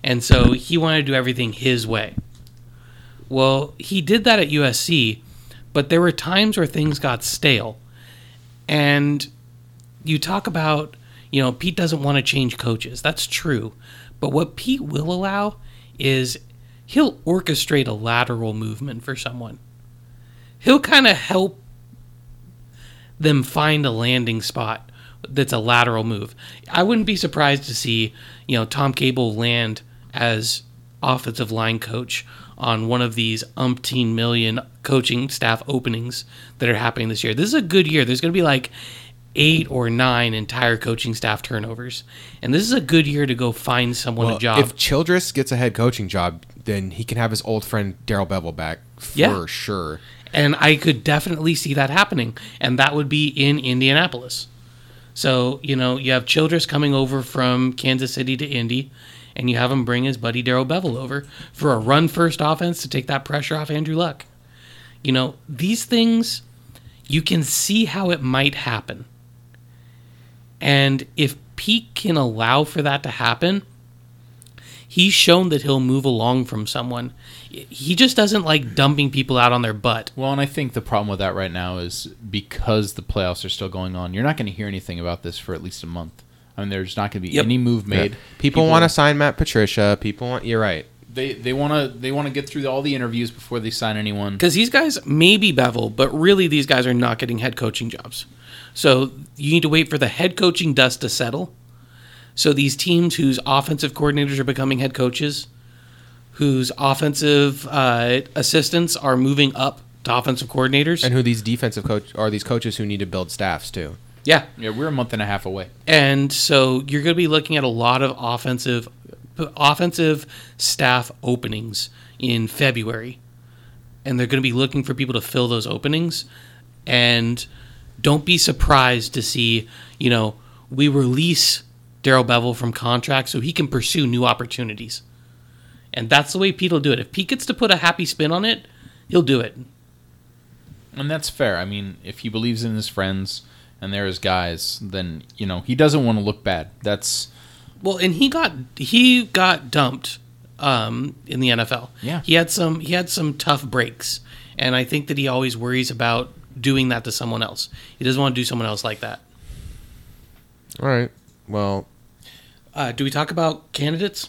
and so he wanted to do everything his way. Well, he did that at USC, but there were times where things got stale, and you talk about, you know, Pete doesn't want to change coaches. That's true. But what Pete will allow is he'll orchestrate a lateral movement for someone. He'll kind of help them find a landing spot that's a lateral move. I wouldn't be surprised to see, you know, Tom Cable land as offensive line coach on one of these umpteen million coaching staff openings that are happening this year. This is a good year. There's going to be like eight or nine entire coaching staff turnovers. And this is a good year to go find someone a job. If Childress gets a head coaching job, then he can have his old friend Darrell Bevell back for Yeah. sure. And I could definitely see that happening. And that would be in Indianapolis. So, you know, you have Childress coming over from Kansas City to Indy, and you have him bring his buddy Darrell Bevell over for a run first offense to take that pressure off Andrew Luck. You know, these things, you can see how it might happen. And if Pete can allow for that to happen, he's shown that he'll move along from someone. He just doesn't like dumping people out on their butt. Well, and I think the problem with that right now is because the playoffs are still going on, you're not going to hear anything about this for at least a month. I mean, there's not going to be Yep. any move made. People, want to sign Matt Patricia. People want. You're right. They they want to they want to get through all the interviews before they sign anyone. Because these guys may be Bevell, but really these guys are not getting head coaching jobs. So you need to wait for the head coaching dust to settle. So these teams whose offensive coordinators are becoming head coaches, whose offensive uh, assistants are moving up to offensive coordinators. And who these defensive coach are these coaches who need to build staffs too. yeah. Yeah, we're a month and a half away. And so you're going to be looking at a lot of offensive offensive staff openings in February. And they're going to be looking for people to fill those openings and don't be surprised to see, you know, we release Darrell Bevell from contract so he can pursue new opportunities. And that's the way Pete will do it. If Pete gets to put a happy spin on it, he'll do it. And that's fair. I mean, if he believes in his friends and they're his guys, then you know he doesn't want to look bad. That's Well, and he got he got dumped um, in the NFL. Yeah. he had some he had some tough breaks, and I think that he always worries about doing that to someone else. He doesn't want to do someone else like that. All right. Well, Uh, do we talk about candidates,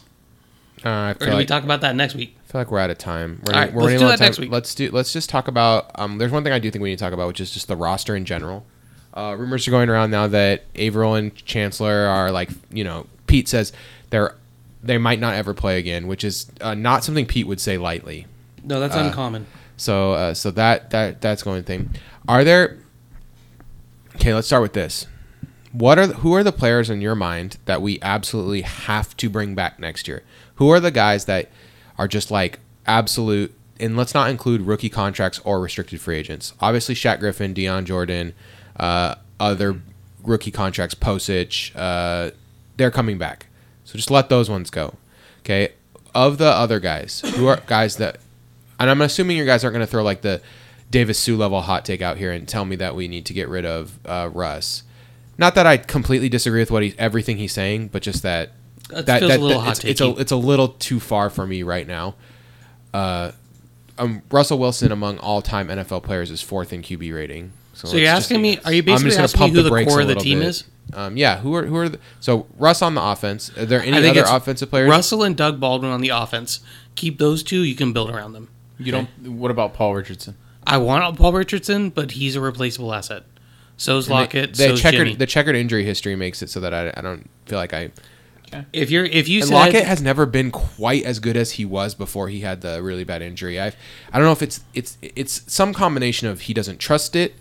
uh, I or feel do we talk about that next week? I feel like we're out of time. We're, All right, we're let's do that next week. Let's do. Let's just talk about. Um, there's one thing I do think we need to talk about, which is just the roster in general. Uh, rumors are going around now that Avril and Chancellor are like, you know, Pete says they're they might not ever play again, which is uh, not something Pete would say lightly. No, that's uncommon. So uh, so that that that's going thing. Are there? Okay, let's start with this. What are the, who are the players in your mind that we absolutely have to bring back next year? Who are the guys that are just like absolute and let's not include rookie contracts or restricted free agents. Obviously, Shaq Griffin, Dion Jordan, uh, other rookie contracts, Prosise, uh, they're coming back. So just let those ones go. Okay. Of the other guys, who are guys that, and I'm assuming your guys aren't going to throw like the Davis Sue level hot take out here and tell me that we need to get rid of uh, Russ. Not that I completely disagree with what he everything he's saying, but just that That that, feels that, a little that hot it's, it's a it's a little too far for me right now. Uh, um, Russell Wilson among all time NFL players is fourth in QB rating. So let's you're asking me? Are you I'm basically just gonna asking me who the the core of the team bit. is? Um, yeah, who are who are the, so Russ on the offense? Are there any other offensive players? Russell and Doug Baldwin on the offense. Keep those two. You can build around them. You don't. What about Paul Richardson? I want Paul Richardson, but he's a replaceable asset. So's And Lockett. The, the so's checkered Jimmy. the checkered injury history makes it so that I, I don't feel like I. if you're if you And said Lockett has never been quite as good as he was before he had the really bad injury. I I don't know if it's it's it's some combination of he doesn't trust it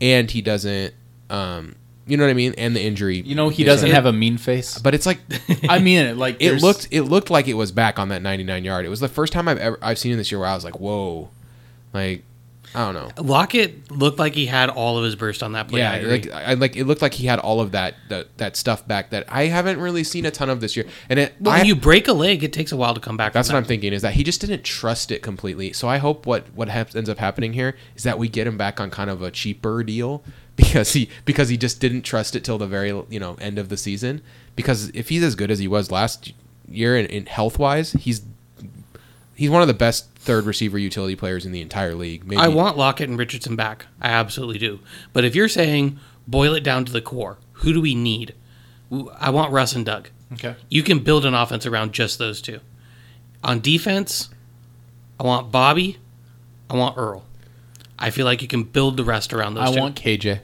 and he doesn't um you know what I mean and the injury. You know he doesn't a- have a mean face. But it's like I mean it. Like it looked it looked like it was back on that 99 yard. It was the first time I've ever I've seen it this year where I was like, "Whoa." Like I don't know. Lockett looked like he had all of his burst on that play. Yeah, agree. like I like it looked like he had all of that that, that stuff back that I haven't really seen a ton of this year. And it well, I, when you break a leg, it takes a while to come back. That's what I'm thinking is that he just didn't trust it completely. So I hope what what hap- ends up happening here is that we get him back on kind of a cheaper deal because he because he just didn't trust it till the very you know end of the season. Because if he's as good as he was last year in, in health wise, he's he's one of the best third receiver utility players in the entire league. Maybe I want Lockett and Richardson back. I absolutely do. But if you're saying boil it down to the core, who do we need? I want Russ and Doug. Okay. You can build an offense around just those two. On defense, I want Bobby. I want Earl. I feel like you can build the rest around those I two. want KJ.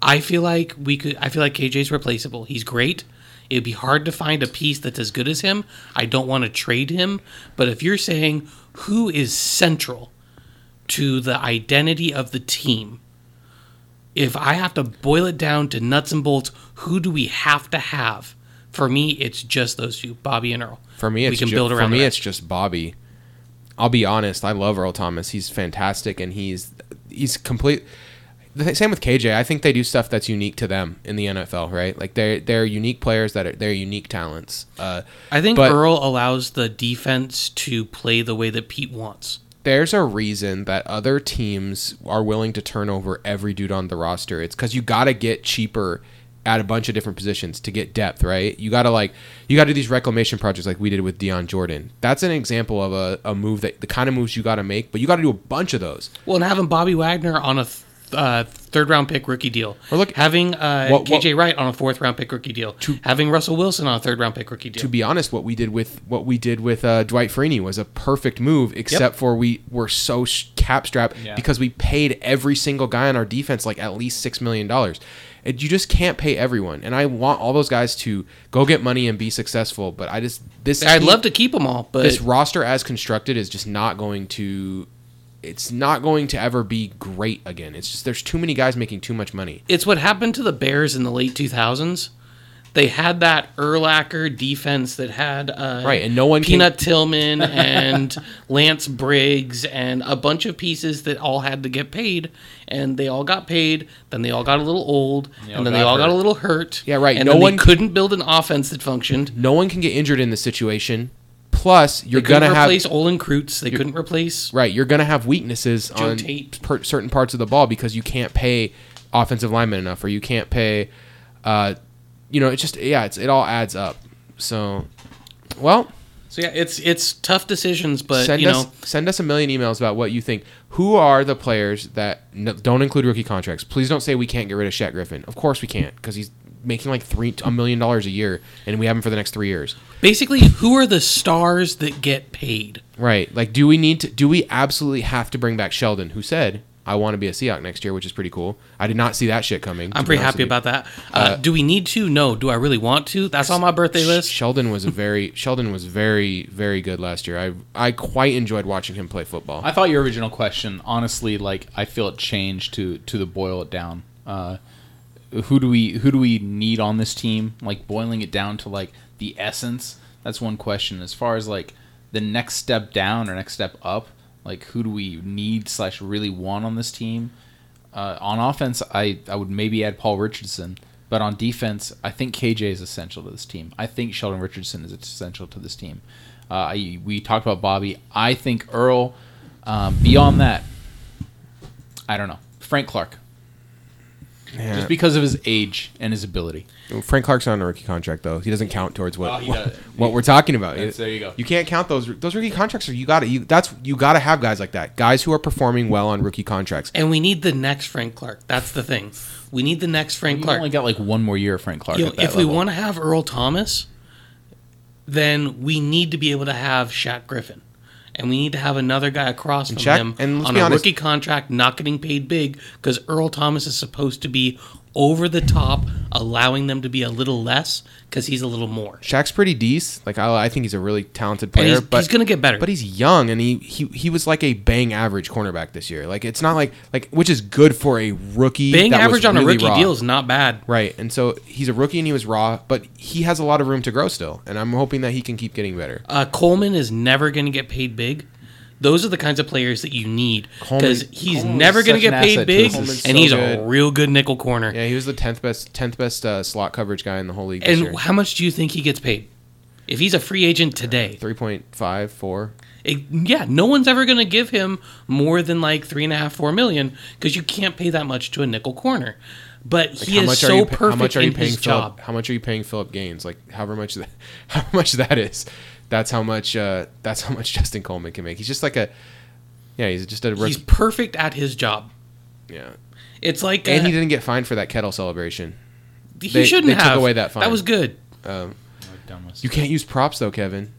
I feel like we could. I feel like KJ's replaceable. He's great. It'd be hard to find a piece that's as good as him. I don't want to trade him. But if you're saying who is central to the identity of the team, if I have to boil it down to nuts and bolts, who do we have to have? For me, it's just those two, Bobby and Earl. For me, we it's can ju- build for me it's just Bobby. I'll be honest. I love Earl Thomas. He's fantastic, and he's he's complete. The same with KJ. I think they do stuff that's unique to them in the NFL, right? Like they're they're unique players that are they're unique talents. Uh, I think but- Earl allows the defense to play the way that Pete wants. there's a reason that other teams are willing to turn over every dude on the roster. It's because you got to get cheaper at a bunch of different positions to get depth, right? You got to like you got to do these reclamation projects like we did with Dion Jordan. That's an example of a, a move that the kind of moves you got to make, but you got to do a bunch of those. Well, and having Bobby Wagner on a th- uh, third round pick rookie deal, Or look- having uh, What- what- KJ Wright on a fourth round pick rookie deal, having Russell Wilson on a third round pick rookie deal. to be honest, what we did with what we did with uh, Dwight Freeney was a perfect move, except for we were so cap strapped Yeah. because we paid every single guy on our defense like at least six million dollars. And you just can't pay everyone, and I want all those guys to go get money and be successful. But I just this I'd team- love to keep them all, but this roster as constructed is just not going to. It's not going to ever be great again. It's just there's too many guys making too much money. it's what happened to the Bears in the late 2000s. They had that Urlacher defense that had uh, Right, and no one can- Peanut Tillman and Lance Briggs and a bunch of pieces that all had to get paid, and they all got paid. Then they all got a little old, all and then they got all got a little hurt. Yeah, right, And no then one- they couldn't build an offense that functioned. No one can get injured in this situation. Plus, you're They gonna have replace Olin Kreutz. They couldn't replace. Right, you're going to have weaknesses Joe on Tate. per- certain parts of the ball because you can't pay offensive linemen enough, or you can't pay. Uh, you know, it's just yeah, it's it all adds up. So, well, So yeah, it's it's tough decisions, but send you us know, send us a million emails about what you think. Who are the players that n- don't include rookie contracts? Please don't say we can't get rid of Shaq Griffin. Of course we can't because he's making like three a million dollars a year, and we have him for the next three years. basically, who are the stars that get paid? Right. Like, do we need to? Do we absolutely have to bring back Sheldon, who said, "I want to be a Seahawk next year," which is pretty cool. I did not see that shit coming. I'm pretty happy about that. Uh, do we need to? No. Do I really want to? That's on my birthday list. Sheldon was a very Sheldon was very very good last year. I I quite enjoyed watching him play football. I thought your original question, honestly, like I feel it changed to to the boil it down. Uh, who do we who do we need on this team? Like boiling it down to like the essence. That's one question. As far as like the next step down or next step up, Like who do we need slash really want on this team? Uh, on offense, I I would maybe add Paul Richardson, but on defense, I think KJ is essential to this team. I think Sheldon Richardson is essential to this team. Uh, I, we talked about Bobby. I think Earl. Um, beyond that, I don't know. Frank Clark, Yeah. just because of his age and his ability. Frank Clark's on a rookie contract though. He doesn't count towards what Oh, he what, does. what we're talking about. That's- there you go. You can't count those those rookie contracts. Are you got to you that's you got to have guys like that. Guys who are performing well on rookie contracts. And we need the next Frank Clark. That's the thing. We need the next Frank Clark. We Clark. only got like one more year of Frank Clark. You know, at that if we level. want to have Earl Thomas, then we need to be able to have Shaq Griffin. And we need to have another guy across from Shaq- him and on a honest- rookie contract, not getting paid big, because Earl Thomas is supposed to be over the top, allowing them to be a little less, because he's a little more. Shaq's pretty decent. Like I, I think he's a really talented player, he's, but he's going to get better. but he's young and he, he he was like a bang average cornerback this year. Like it's not like like which is good for a rookie. Was average on a rookie raw. deal is not bad. Right, and so he's a rookie and he was raw, but he has a lot of room to grow still, and I'm hoping that he can keep getting better. Uh, Coleman is never going to get paid big. Those are the kinds of players that you need because he's never going to get an paid asset to big, and system. he's So a good. real good nickel corner. Yeah, he was the tenth best tenth best uh, slot coverage guy in the whole league this year. And how much do you think he gets paid? If he's a free agent today, Three point five four. it- yeah, no one's ever going to give him more than like three and a half, four million because you can't pay that much to a nickel corner. But he is so pa- perfect how much are you in paying his Philip, job. How much are you paying Philip Gaines? Like however much that how much that is. That's how much uh, that's how much Justin Coleman can make. He's just like a yeah, he's just a He's perfect at his job. yeah. It's like And uh, he didn't get fined for that kettle celebration. he they- shouldn't they took have away that fine. That was good. Um, Dumbest. you can't use props though, Kevin.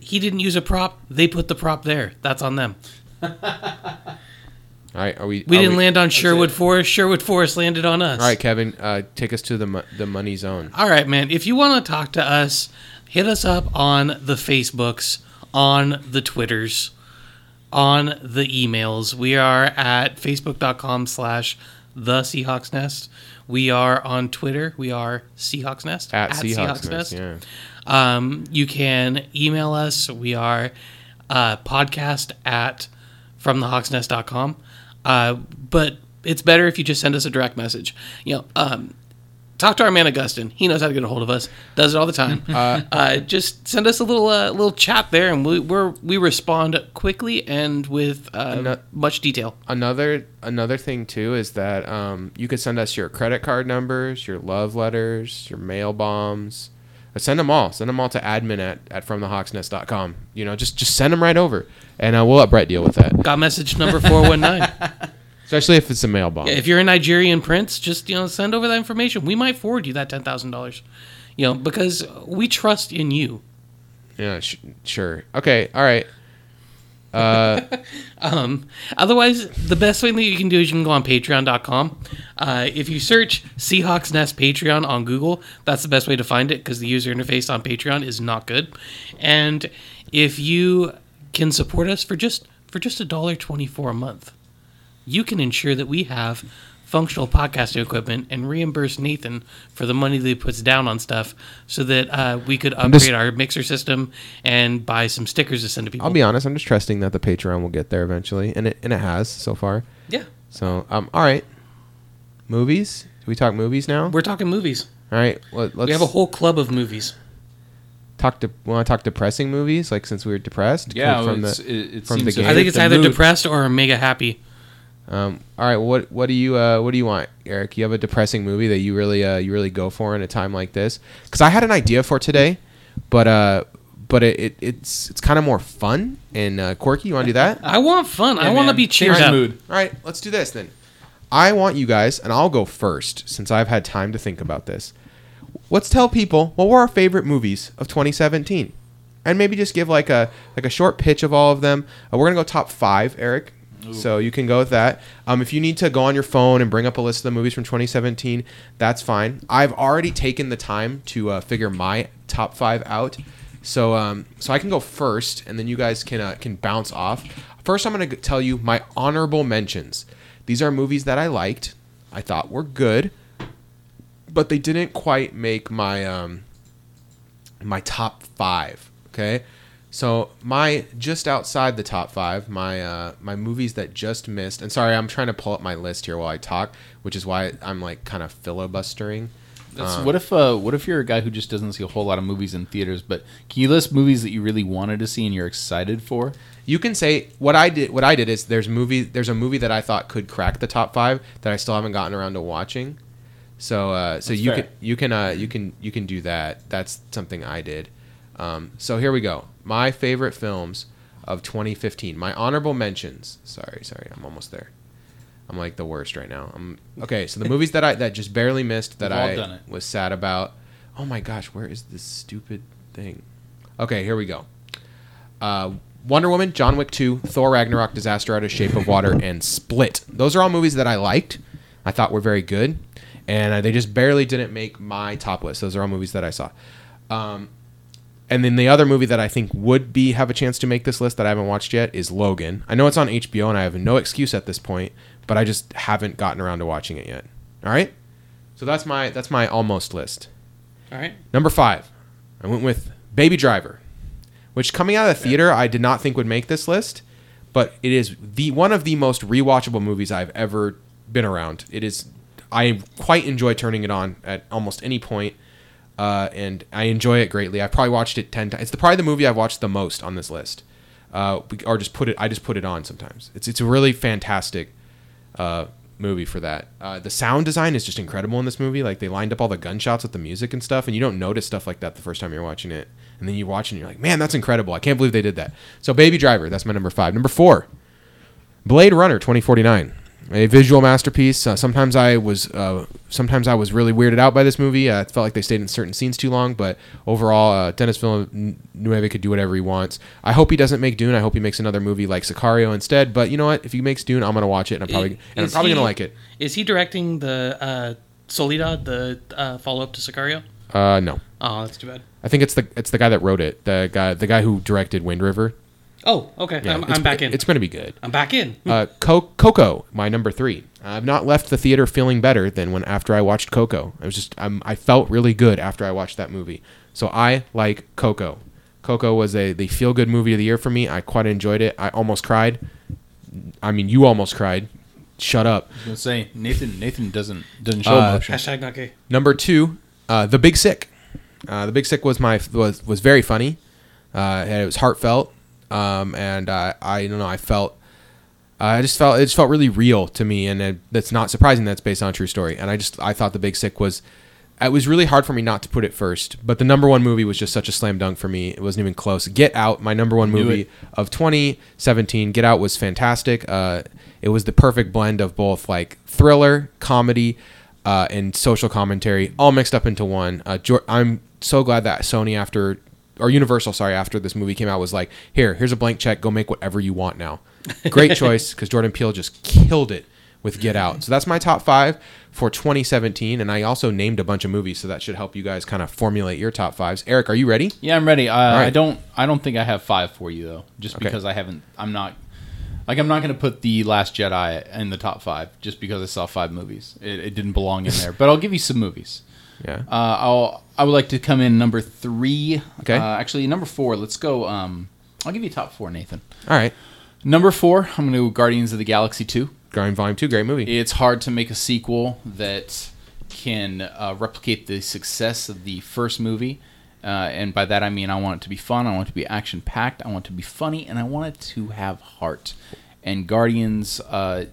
He didn't use a prop. They put the prop there. That's on them. All right, are we? We are didn't land on Sherwood Forest. Sherwood Forest landed on us. All right, Kevin, uh, take us to the mo- the money zone. All right, man. If you want to talk to us, hit us up on the Facebooks, on the Twitters, on the emails. We are at facebook.com slash the Seahawks Nest. We are on Twitter. We are Seahawks Nest. At, Seahawks, Nest, yeah. Um, you can email us. We are uh, podcast at fromthehawksnest.com. Uh, but it's better if you just send us a direct message. You know, um, talk to our man Augustin. He knows how to get a hold of us. Does it all the time. uh, just send us a little uh, little chat there, and we we're, we respond quickly and with uh, much detail. Another another thing too is that um, you could send us your credit card numbers, your love letters, your mail bombs. Uh, Send them all. Send them all to admin at, at fromthehawksnest.com. You know, just just send them right over, and uh, we'll let Brett deal with that. Got message number four one nine. Especially if it's a mail bomb. Yeah, If you're a Nigerian prince, just you know send over that information. We might forward you that ten thousand dollars. You know because we trust in you. Yeah, sh- sure. Okay, all right. Uh, Um, otherwise, the best thing that you can do is you can go on patreon.com. Uh, if you search Seahawks Nest Patreon on Google, that's the best way to find it because the user interface on Patreon is not good. And if you can support us for just for just a dollar twenty four a month, you can ensure that we have functional podcasting equipment and reimburse Nathan for the money that he puts down on stuff so that uh, we could upgrade just- our mixer system and buy some stickers to send to people. I'll be honest. I'm just trusting that the Patreon will get there eventually, and it and it has so far. yeah, So, um, all right. Movies? Do we talk movies now? we're talking movies. All right. Let, let's We have a whole club of movies. talk to. Want to talk depressing movies? Like since we were depressed. Yeah, from it's, the. it, it from seems the game. I think it's the either mood. depressed or mega happy. Um, all right. What What do you uh, What do you want, Eric? You have a depressing movie that you really uh, you really go for in a time like this? Because I had an idea for today, but uh, but it, it it's it's kind of more fun and uh, quirky. You want to do that? I want fun. I want to be cheered up. mood. All right, let's do this then. I want you guys, and I'll go first since I've had time to think about this. Let's tell people what were our favorite movies of 2017, and maybe just give like a like a short pitch of all of them. Uh, we're gonna go top five, Eric. So you can go with that. Um, if you need to go on your phone and bring up a list of the movies from 2017, that's fine. I've already taken the time to uh, figure my top five out. So um, so I can go first, and then you guys can uh, can bounce off. First, I'm going to tell you my honorable mentions. These are movies that I liked, I thought were good, but they didn't quite make my um, my top five. Okay, So my just outside the top five, my uh, my movies that just missed. And sorry, I'm trying to pull up my list here while I talk, which is why I'm like kind of filibustering. That's- what if uh, what if you're a guy who just doesn't see a whole lot of movies in theaters, but can you list movies that you really wanted to see and you're excited for? You can say what I did. What I did is there's movie. There's a movie that I thought could crack the top five that I still haven't gotten around to watching. So uh, so That's you fair. can you can uh, you can you can do that. That's something I did. Um, so here we go. My favorite films of 2015. My honorable mentions. Sorry, sorry, I'm almost there. I'm like the worst right now. I'm okay. So the movies that I that just barely missed that I was sad about. Oh my gosh, where is this stupid thing? Okay, here we go. Uh, Wonder Woman, John Wick 2, Thor Ragnarok, Disaster Artist of Shape of Water, and Split. Those are all movies that I liked. I thought were very good, and they just barely didn't make my top list. Those are all movies that I saw. Um, and then the other movie that I think would be have a chance to make this list that I haven't watched yet is Logan. I know it's on HBO, and I have no excuse at this point, but I just haven't gotten around to watching it yet. All right, so that's my that's my almost list. All right. Number five, I went with Baby Driver, which coming out of the theater I did not think would make this list, but it is the one of the most rewatchable movies I've ever been around. It is, I quite enjoy turning it on at almost any point, uh, and I enjoy it greatly. I've probably watched it ten times. It's the, probably the movie I've watched the most on this list, uh, or just put it. I just put it on sometimes. It's it's a really fantastic uh, movie for that. Uh, the sound design is just incredible in this movie. Like they lined up all the gunshots with the music and stuff, and you don't notice stuff like that the first time you're watching it, and then you watch it and you're like, man, that's incredible. I can't believe they did that. So Baby Driver, that's my number five. Number four, Blade Runner 2049. A visual masterpiece. Uh, sometimes I was, uh, sometimes I was really weirded out by this movie. Uh, it felt like they stayed in certain scenes too long, but overall, uh, Denis Villeneuve could do whatever he wants. I hope he doesn't make Dune. I hope he makes another movie like Sicario instead. But you know what? If he makes Dune, I'm gonna watch it, and I'm probably, and I'm probably he- gonna like it. Is he directing the uh, Soldado, the uh, follow up to Sicario? Uh, no. Oh, that's too bad. I think it's the it's the guy that wrote it. The guy the guy who directed Wind River. Oh, okay. I'm, I'm back in. It's going to be good. I'm back in. Uh, Co- Coco, my number three. I've not left the theater feeling better than when after I watched Coco. I was just I'm, I felt really good after I watched that movie. So I like Coco. Coco was a the feel good movie of the year for me. I quite enjoyed it. I almost cried. I mean, you almost cried. Shut up. I was gonna say Nathan. Nathan doesn't doesn't show Uh, emotion. Hashtag not gay. Number two, uh, The Big Sick. Uh, the Big Sick was my was was very funny. Uh, and it was heartfelt, um, and uh, I don't know. I felt. I just felt it just felt really real to me, and it, that's not surprising. That's based on a true story, and I just I thought The Big Sick was. It was really hard for me not to put it first, but the number one movie was just such a slam dunk for me. It wasn't even close. Get Out, my number one movie of 2017. Get Out was fantastic. Uh, it was the perfect blend of both like thriller, comedy, uh, and social commentary, all mixed up into one. Uh, I'm so glad that Sony after or Universal, sorry, after this movie came out, was like, here, here's a blank check. Go make whatever you want now. Great choice because Jordan Peele just killed it with Get Out. So that's my top five for 2017, and I also named a bunch of movies, so that should help you guys kind of formulate your top fives. Eric, are you ready? Yeah, I'm ready. I, right. I don't. I don't think I have five for you though, just Okay. because I haven't. I'm not. Like I'm not going to put the Last Jedi in the top five just because I saw five movies. It, it didn't belong in there. But I'll give you some movies. Yeah. Uh, I'll. I would like to come in number three. Okay. Uh, actually, number four. Let's go. Um, I'll give you top four, Nathan. All right. Number four. I'm going to go Guardians of the Galaxy two. Guardian Volume Two, great movie. It's hard to make a sequel that can uh, replicate the success of the first movie. Uh, and by that I mean I want it to be fun, I want it to be action packed, I want it to be funny, and I want it to have heart. And Guardians uh,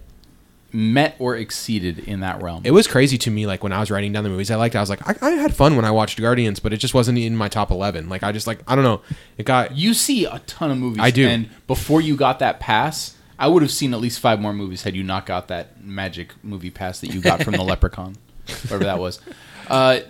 met or exceeded in that realm. It was crazy to me, like when I was writing down the movies I liked. I was like, I, I had fun when I watched Guardians, but it just wasn't in my top eleven. Like I just like I don't know, it got you see a ton of movies. I do. And before you got that pass, I would have seen at least five more movies had you not got that magic movie pass that you got from the Leprechaun, whatever that was. Uh,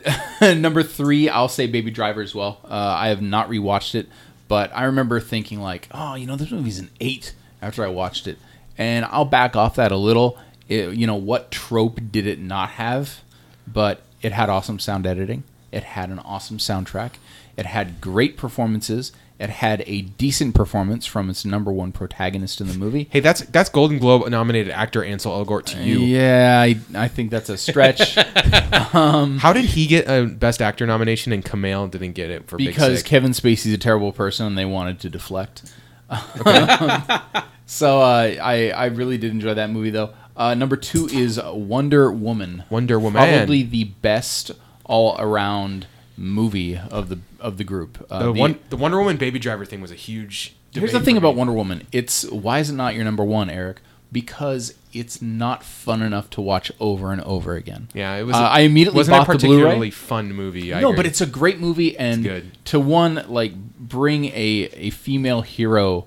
number three, I'll say Baby Driver as well. Uh, I have not rewatched it, but I remember thinking like, oh, you know, this movie's an eight after I watched it, and I'll back off that a little. It, you know, what trope did it not have? But it had awesome sound editing. It had an awesome soundtrack. It had great performances. It had a decent performance from its number one protagonist in the movie. Hey, that's that's Golden Globe nominated actor Ansel Elgort to you. Yeah, I, I think that's a stretch How did he get a Best Actor nomination and Kumail didn't get it for Big because? Kevin Spacey's a terrible person and they wanted to deflect. so uh, I I really did enjoy that movie though. Uh, number two is Wonder Woman. Wonder Woman. probably the best all around movie of the of the group. Uh, the, the- one, the Wonder Woman Baby Driver thing was a huge. Here's the thing about. Wonder Woman. It's why is it not your number one, Eric? Because it's not fun enough to watch over and over again. Yeah, it was. Uh, I immediately wasn't bought a the Blu-ray. particularly fun movie. I no, agree. but it's a great movie, and good. to one like bring a a female hero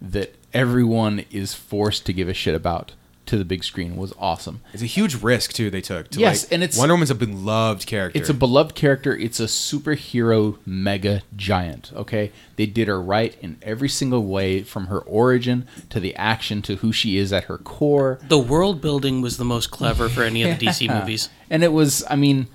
that everyone is forced to give a shit about to the big screen was awesome. It's a huge risk too. They took. To Yes, like- and it's- Wonder Woman's a beloved character. It's a beloved character. It's a superhero mega giant. Okay, they did her right in every single way, from her origin to the action to who she is at her core. The world building was the most clever for any of the DC movies. And it was, I mean,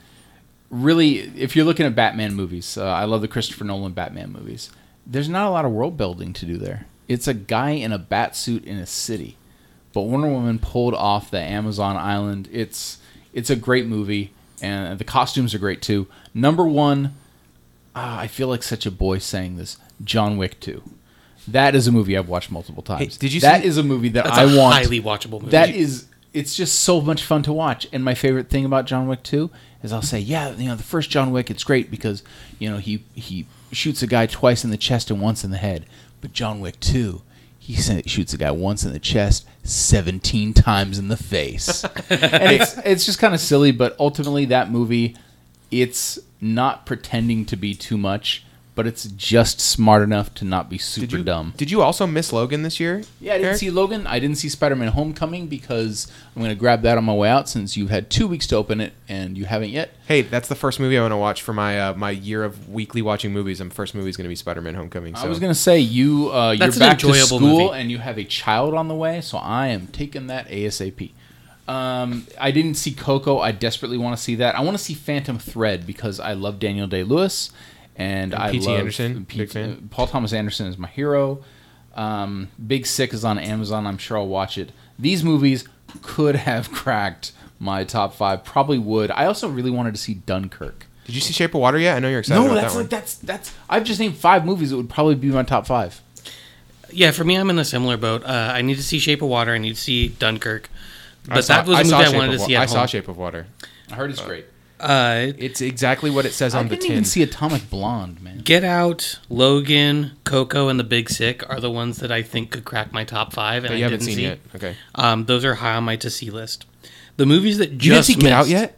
really, if you're looking at Batman movies, uh, I love the Christopher Nolan Batman movies. There's not a lot of world building to do there. It's a guy in a bat suit in a city, but Wonder Woman pulled off the Amazon island. It's it's a great movie, and the costumes are great too. Number one, ah, I feel like such a boy saying this. John Wick Two. That is a movie I've watched multiple times. did you That see- is a movie that I a want. highly watchable movie. That is, it's just so much fun to watch. And my favorite thing about John Wick 2 is I'll say, yeah, you know, the first John Wick, it's great because, you know, he, he shoots a guy twice in the chest and once in the head. But John Wick 2, he sa- shoots a guy once in the chest, 17 times in the face. and it's, it's just kind of silly, but ultimately that movie, it's not pretending to be too much, but it's just smart enough to not be super did you dumb. Did you also miss Logan this year? Yeah, I didn't Eric? see Logan. I didn't see Spider-Man: Homecoming because I'm going to grab that on my way out since you've had two weeks to open it and you haven't yet. Hey, that's the first movie I want to watch for my uh, my year of weekly watching movies. And first movie is going to be Spider-Man: Homecoming. So I was going to say you uh, you're back to school movie. and you have a child on the way, so I am taking that ASAP. Um, I didn't see Coco. I desperately want to see that. I want to see Phantom Thread because I love Daniel Day Lewis and, And I P.T. love Anderson, P- big fan. Paul Thomas Anderson is my hero. Um, Big Sick is on Amazon. I'm sure I'll watch it. These movies could have cracked my top five. Probably would. I also really wanted to see Dunkirk. Did you see Shape of Water yet? I know you're excited No, about that's that one. like that's that's. I've just named five movies that would probably be my top five. yeah, for me, I'm in a similar boat. Uh, I need to see Shape of Water. I need to see Dunkirk. But saw- that was a I saw movie I Shape wanted of to see at I saw. Shape of Water. I heard it's great. Uh, It's exactly what it says I on the didn't even see Atomic Blonde, man. Get Out, Logan, Coco, and The Big Sick are the ones that I think could crack my top five, and that I you haven't didn't seen see. yet. Okay. Um, those are high on my to see list. The movies that just didn't see Get Out yet?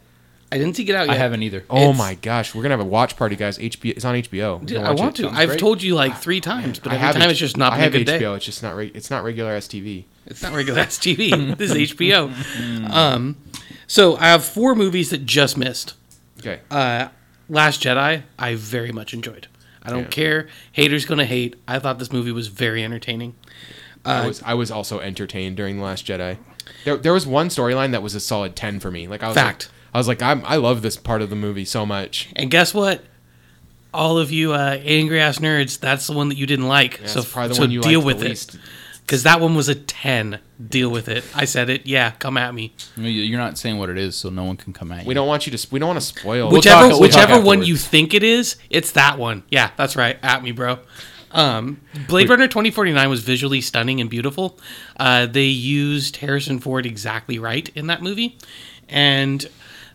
I didn't see Get Out yet. I haven't either. Oh It's- my gosh, we're gonna have a watch party, guys. HBO, it's on HBO. Dude, I want it. to. Sounds I've great. told you like three times, but I every time H- it's just not I been a have good HBO. day. It's just not. Re- it's not regular STV. It's not regular ass TV. this is HBO. Um, so I have four movies that just missed. Okay. Uh, Last Jedi, I very much enjoyed. I don't Yeah. care. Haters gonna hate. I thought this movie was very entertaining. I was I was also entertained during the Last Jedi. There, there was one storyline that was a solid ten for me. Like I was Fact. Like, I was like, I'm, I love this part of the movie so much. And guess what? All of you uh, angry ass nerds, that's the one that you didn't like. Yeah, so probably the so one you deal with it. least. Because that one was a 10. Deal with it. I said it. Yeah, come at me. You're not saying what it is, so no one can come at you. We don't want you to. We don't want to spoil. We'll whichever talk- we'll whichever one you think it is, it's that one. Yeah, that's right. At me, bro. Um, Blade Runner 2049 was visually stunning and beautiful. Uh, they used Harrison Ford exactly right in that movie, and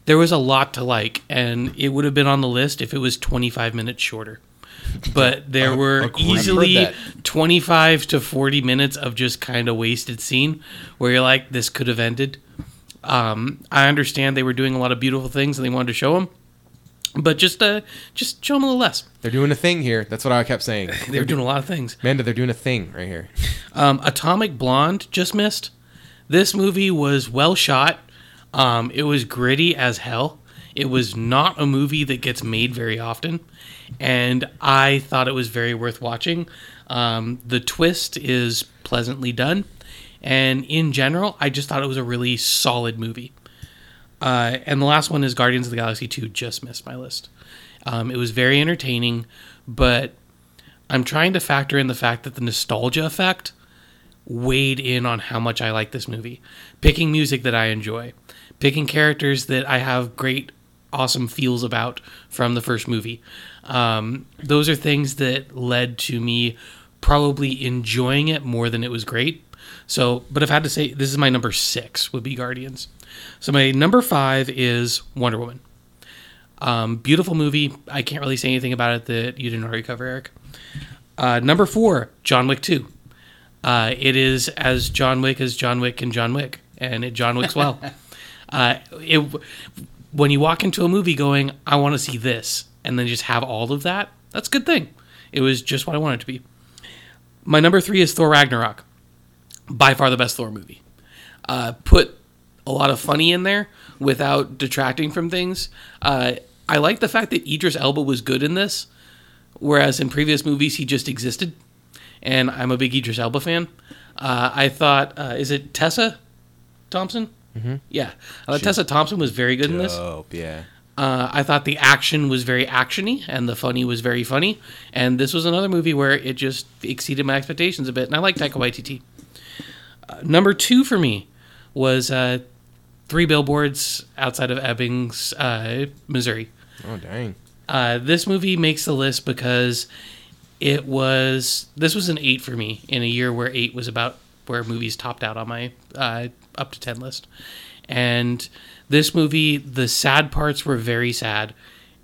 there was a lot to like. And it would have been on the list if it was 25 minutes shorter. But there were easily 25 to 40 minutes of just kind of wasted scene where you're like, this could have ended. Um, I understand they were doing a lot of beautiful things and they wanted to show them, but just uh, just show them a little less. They're doing a thing here. That's what I kept saying. they're doing a lot of things. Amanda, they're doing a thing right here. Um, Atomic Blonde just missed. This movie was well shot. Um, it was gritty as hell. It was not a movie that gets made very often, and I thought it was very worth watching. Um, the twist is pleasantly done, and in general, I just thought it was a really solid movie. Uh, and the last one is Guardians of the Galaxy 2, just missed my list. Um, it was very entertaining, but I'm trying to factor in the fact that the nostalgia effect weighed in on how much I like this movie. Picking music that I enjoy, picking characters that I have great, awesome feels about from the first movie. Um, those are things that led to me probably enjoying it more than it was great. So, but if I had to say, this is my number six would be Guardians. So my number five is Wonder Woman. Um, beautiful movie. I can't really say anything about it that you didn't already cover, Eric. Uh, number four, John Wick 2. Uh, it is as John Wick as John Wick and John Wick, and it John Wick's well. uh, it, when you walk into a movie going, I want to see this, and then just have all of that, that's a good thing. It was just what I wanted it to be. My number three is Thor Ragnarok. By far the best Thor movie. Uh, put a lot of funny in there without detracting from things. Uh, I like the fact that Idris Elba was good in this, whereas in previous movies he just existed. And I'm a big Idris Elba fan. Uh, I thought, uh, is it Tessa Thompson? Mm-hmm. Yeah, I thought Tessa Thompson was very good in this. Dope, yeah. Uh, I thought the action was very actiony and the funny was very funny. And this was another movie where it just exceeded my expectations a bit. And I like Taika Waititi. Uh, number two for me was uh, Three Billboards Outside of Ebbings, uh, Missouri. Oh dang. Uh, this movie makes the list because it was this was an eight for me in a year where eight was about where movies topped out on my uh, up to ten list, and this movie the sad parts were very sad,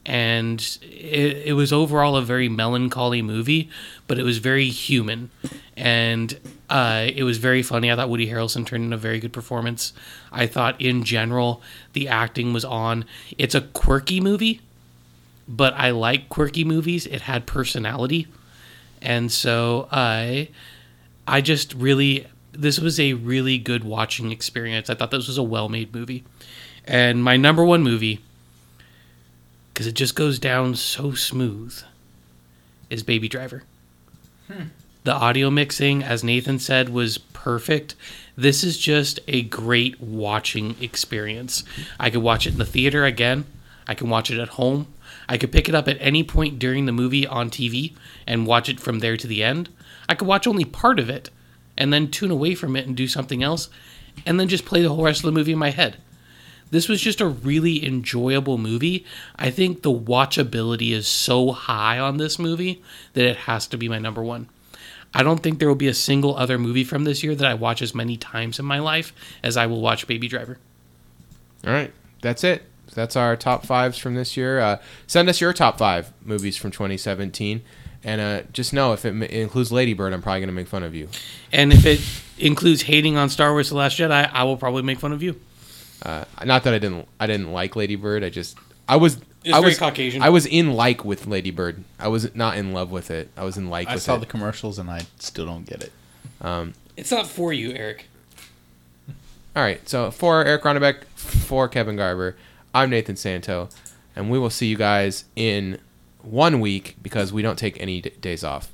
and it, it was overall a very melancholy movie, but it was very human, and uh, it was very funny. I thought Woody Harrelson turned in a very good performance. I thought in general the acting was on. It's a quirky movie but I like quirky movies. It had personality, and so I, I just really this was a really good watching experience. I thought this was a well-made movie, and my number one movie, because it just goes down so smooth, is Baby Driver. Hmm. The audio mixing, as Nathan said, was perfect. This is just a great watching experience. I could watch it in the theater again. I can watch it at home. I could pick it up at any point during the movie on TV and watch it from there to the end. I could watch only part of it and then tune away from it and do something else and then just play the whole rest of the movie in my head. This was just a really enjoyable movie. I think the watchability is so high on this movie that it has to be my number one. I don't think there will be a single other movie from this year that I watch as many times in my life as I will watch Baby Driver. All right, that's it. That's our top fives from this year. Uh, send us your top five movies from 2017, and uh, just know if it, m- includes Lady Bird, I'm probably gonna make fun of you. And if it includes hating on Star Wars: The Last Jedi, I will probably make fun of you. Uh, not that I didn't I didn't like Lady Bird. I just I was It's I very was Caucasian. I was in like with Lady Bird. I was not in love with it. I was in like with I with saw it. the commercials and I still don't get it. It's not for you, Eric. All right, so for Eric Ronnebeck, for Kevin Garber, I'm Nathan Santo, and we will see you guys in one week because we don't take any d- days off.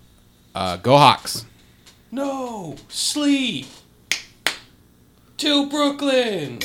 Uh, go Hawks! No, sleep. To Brooklyn.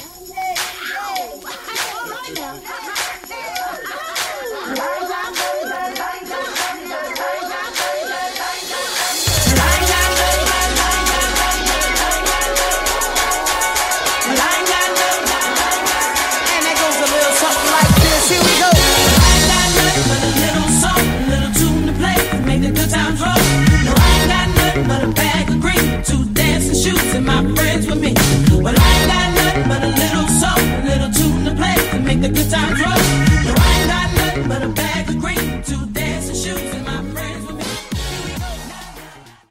and my friends with me. Well, I ain't got nothing but a little soul, a little tune to play to make the good times roll.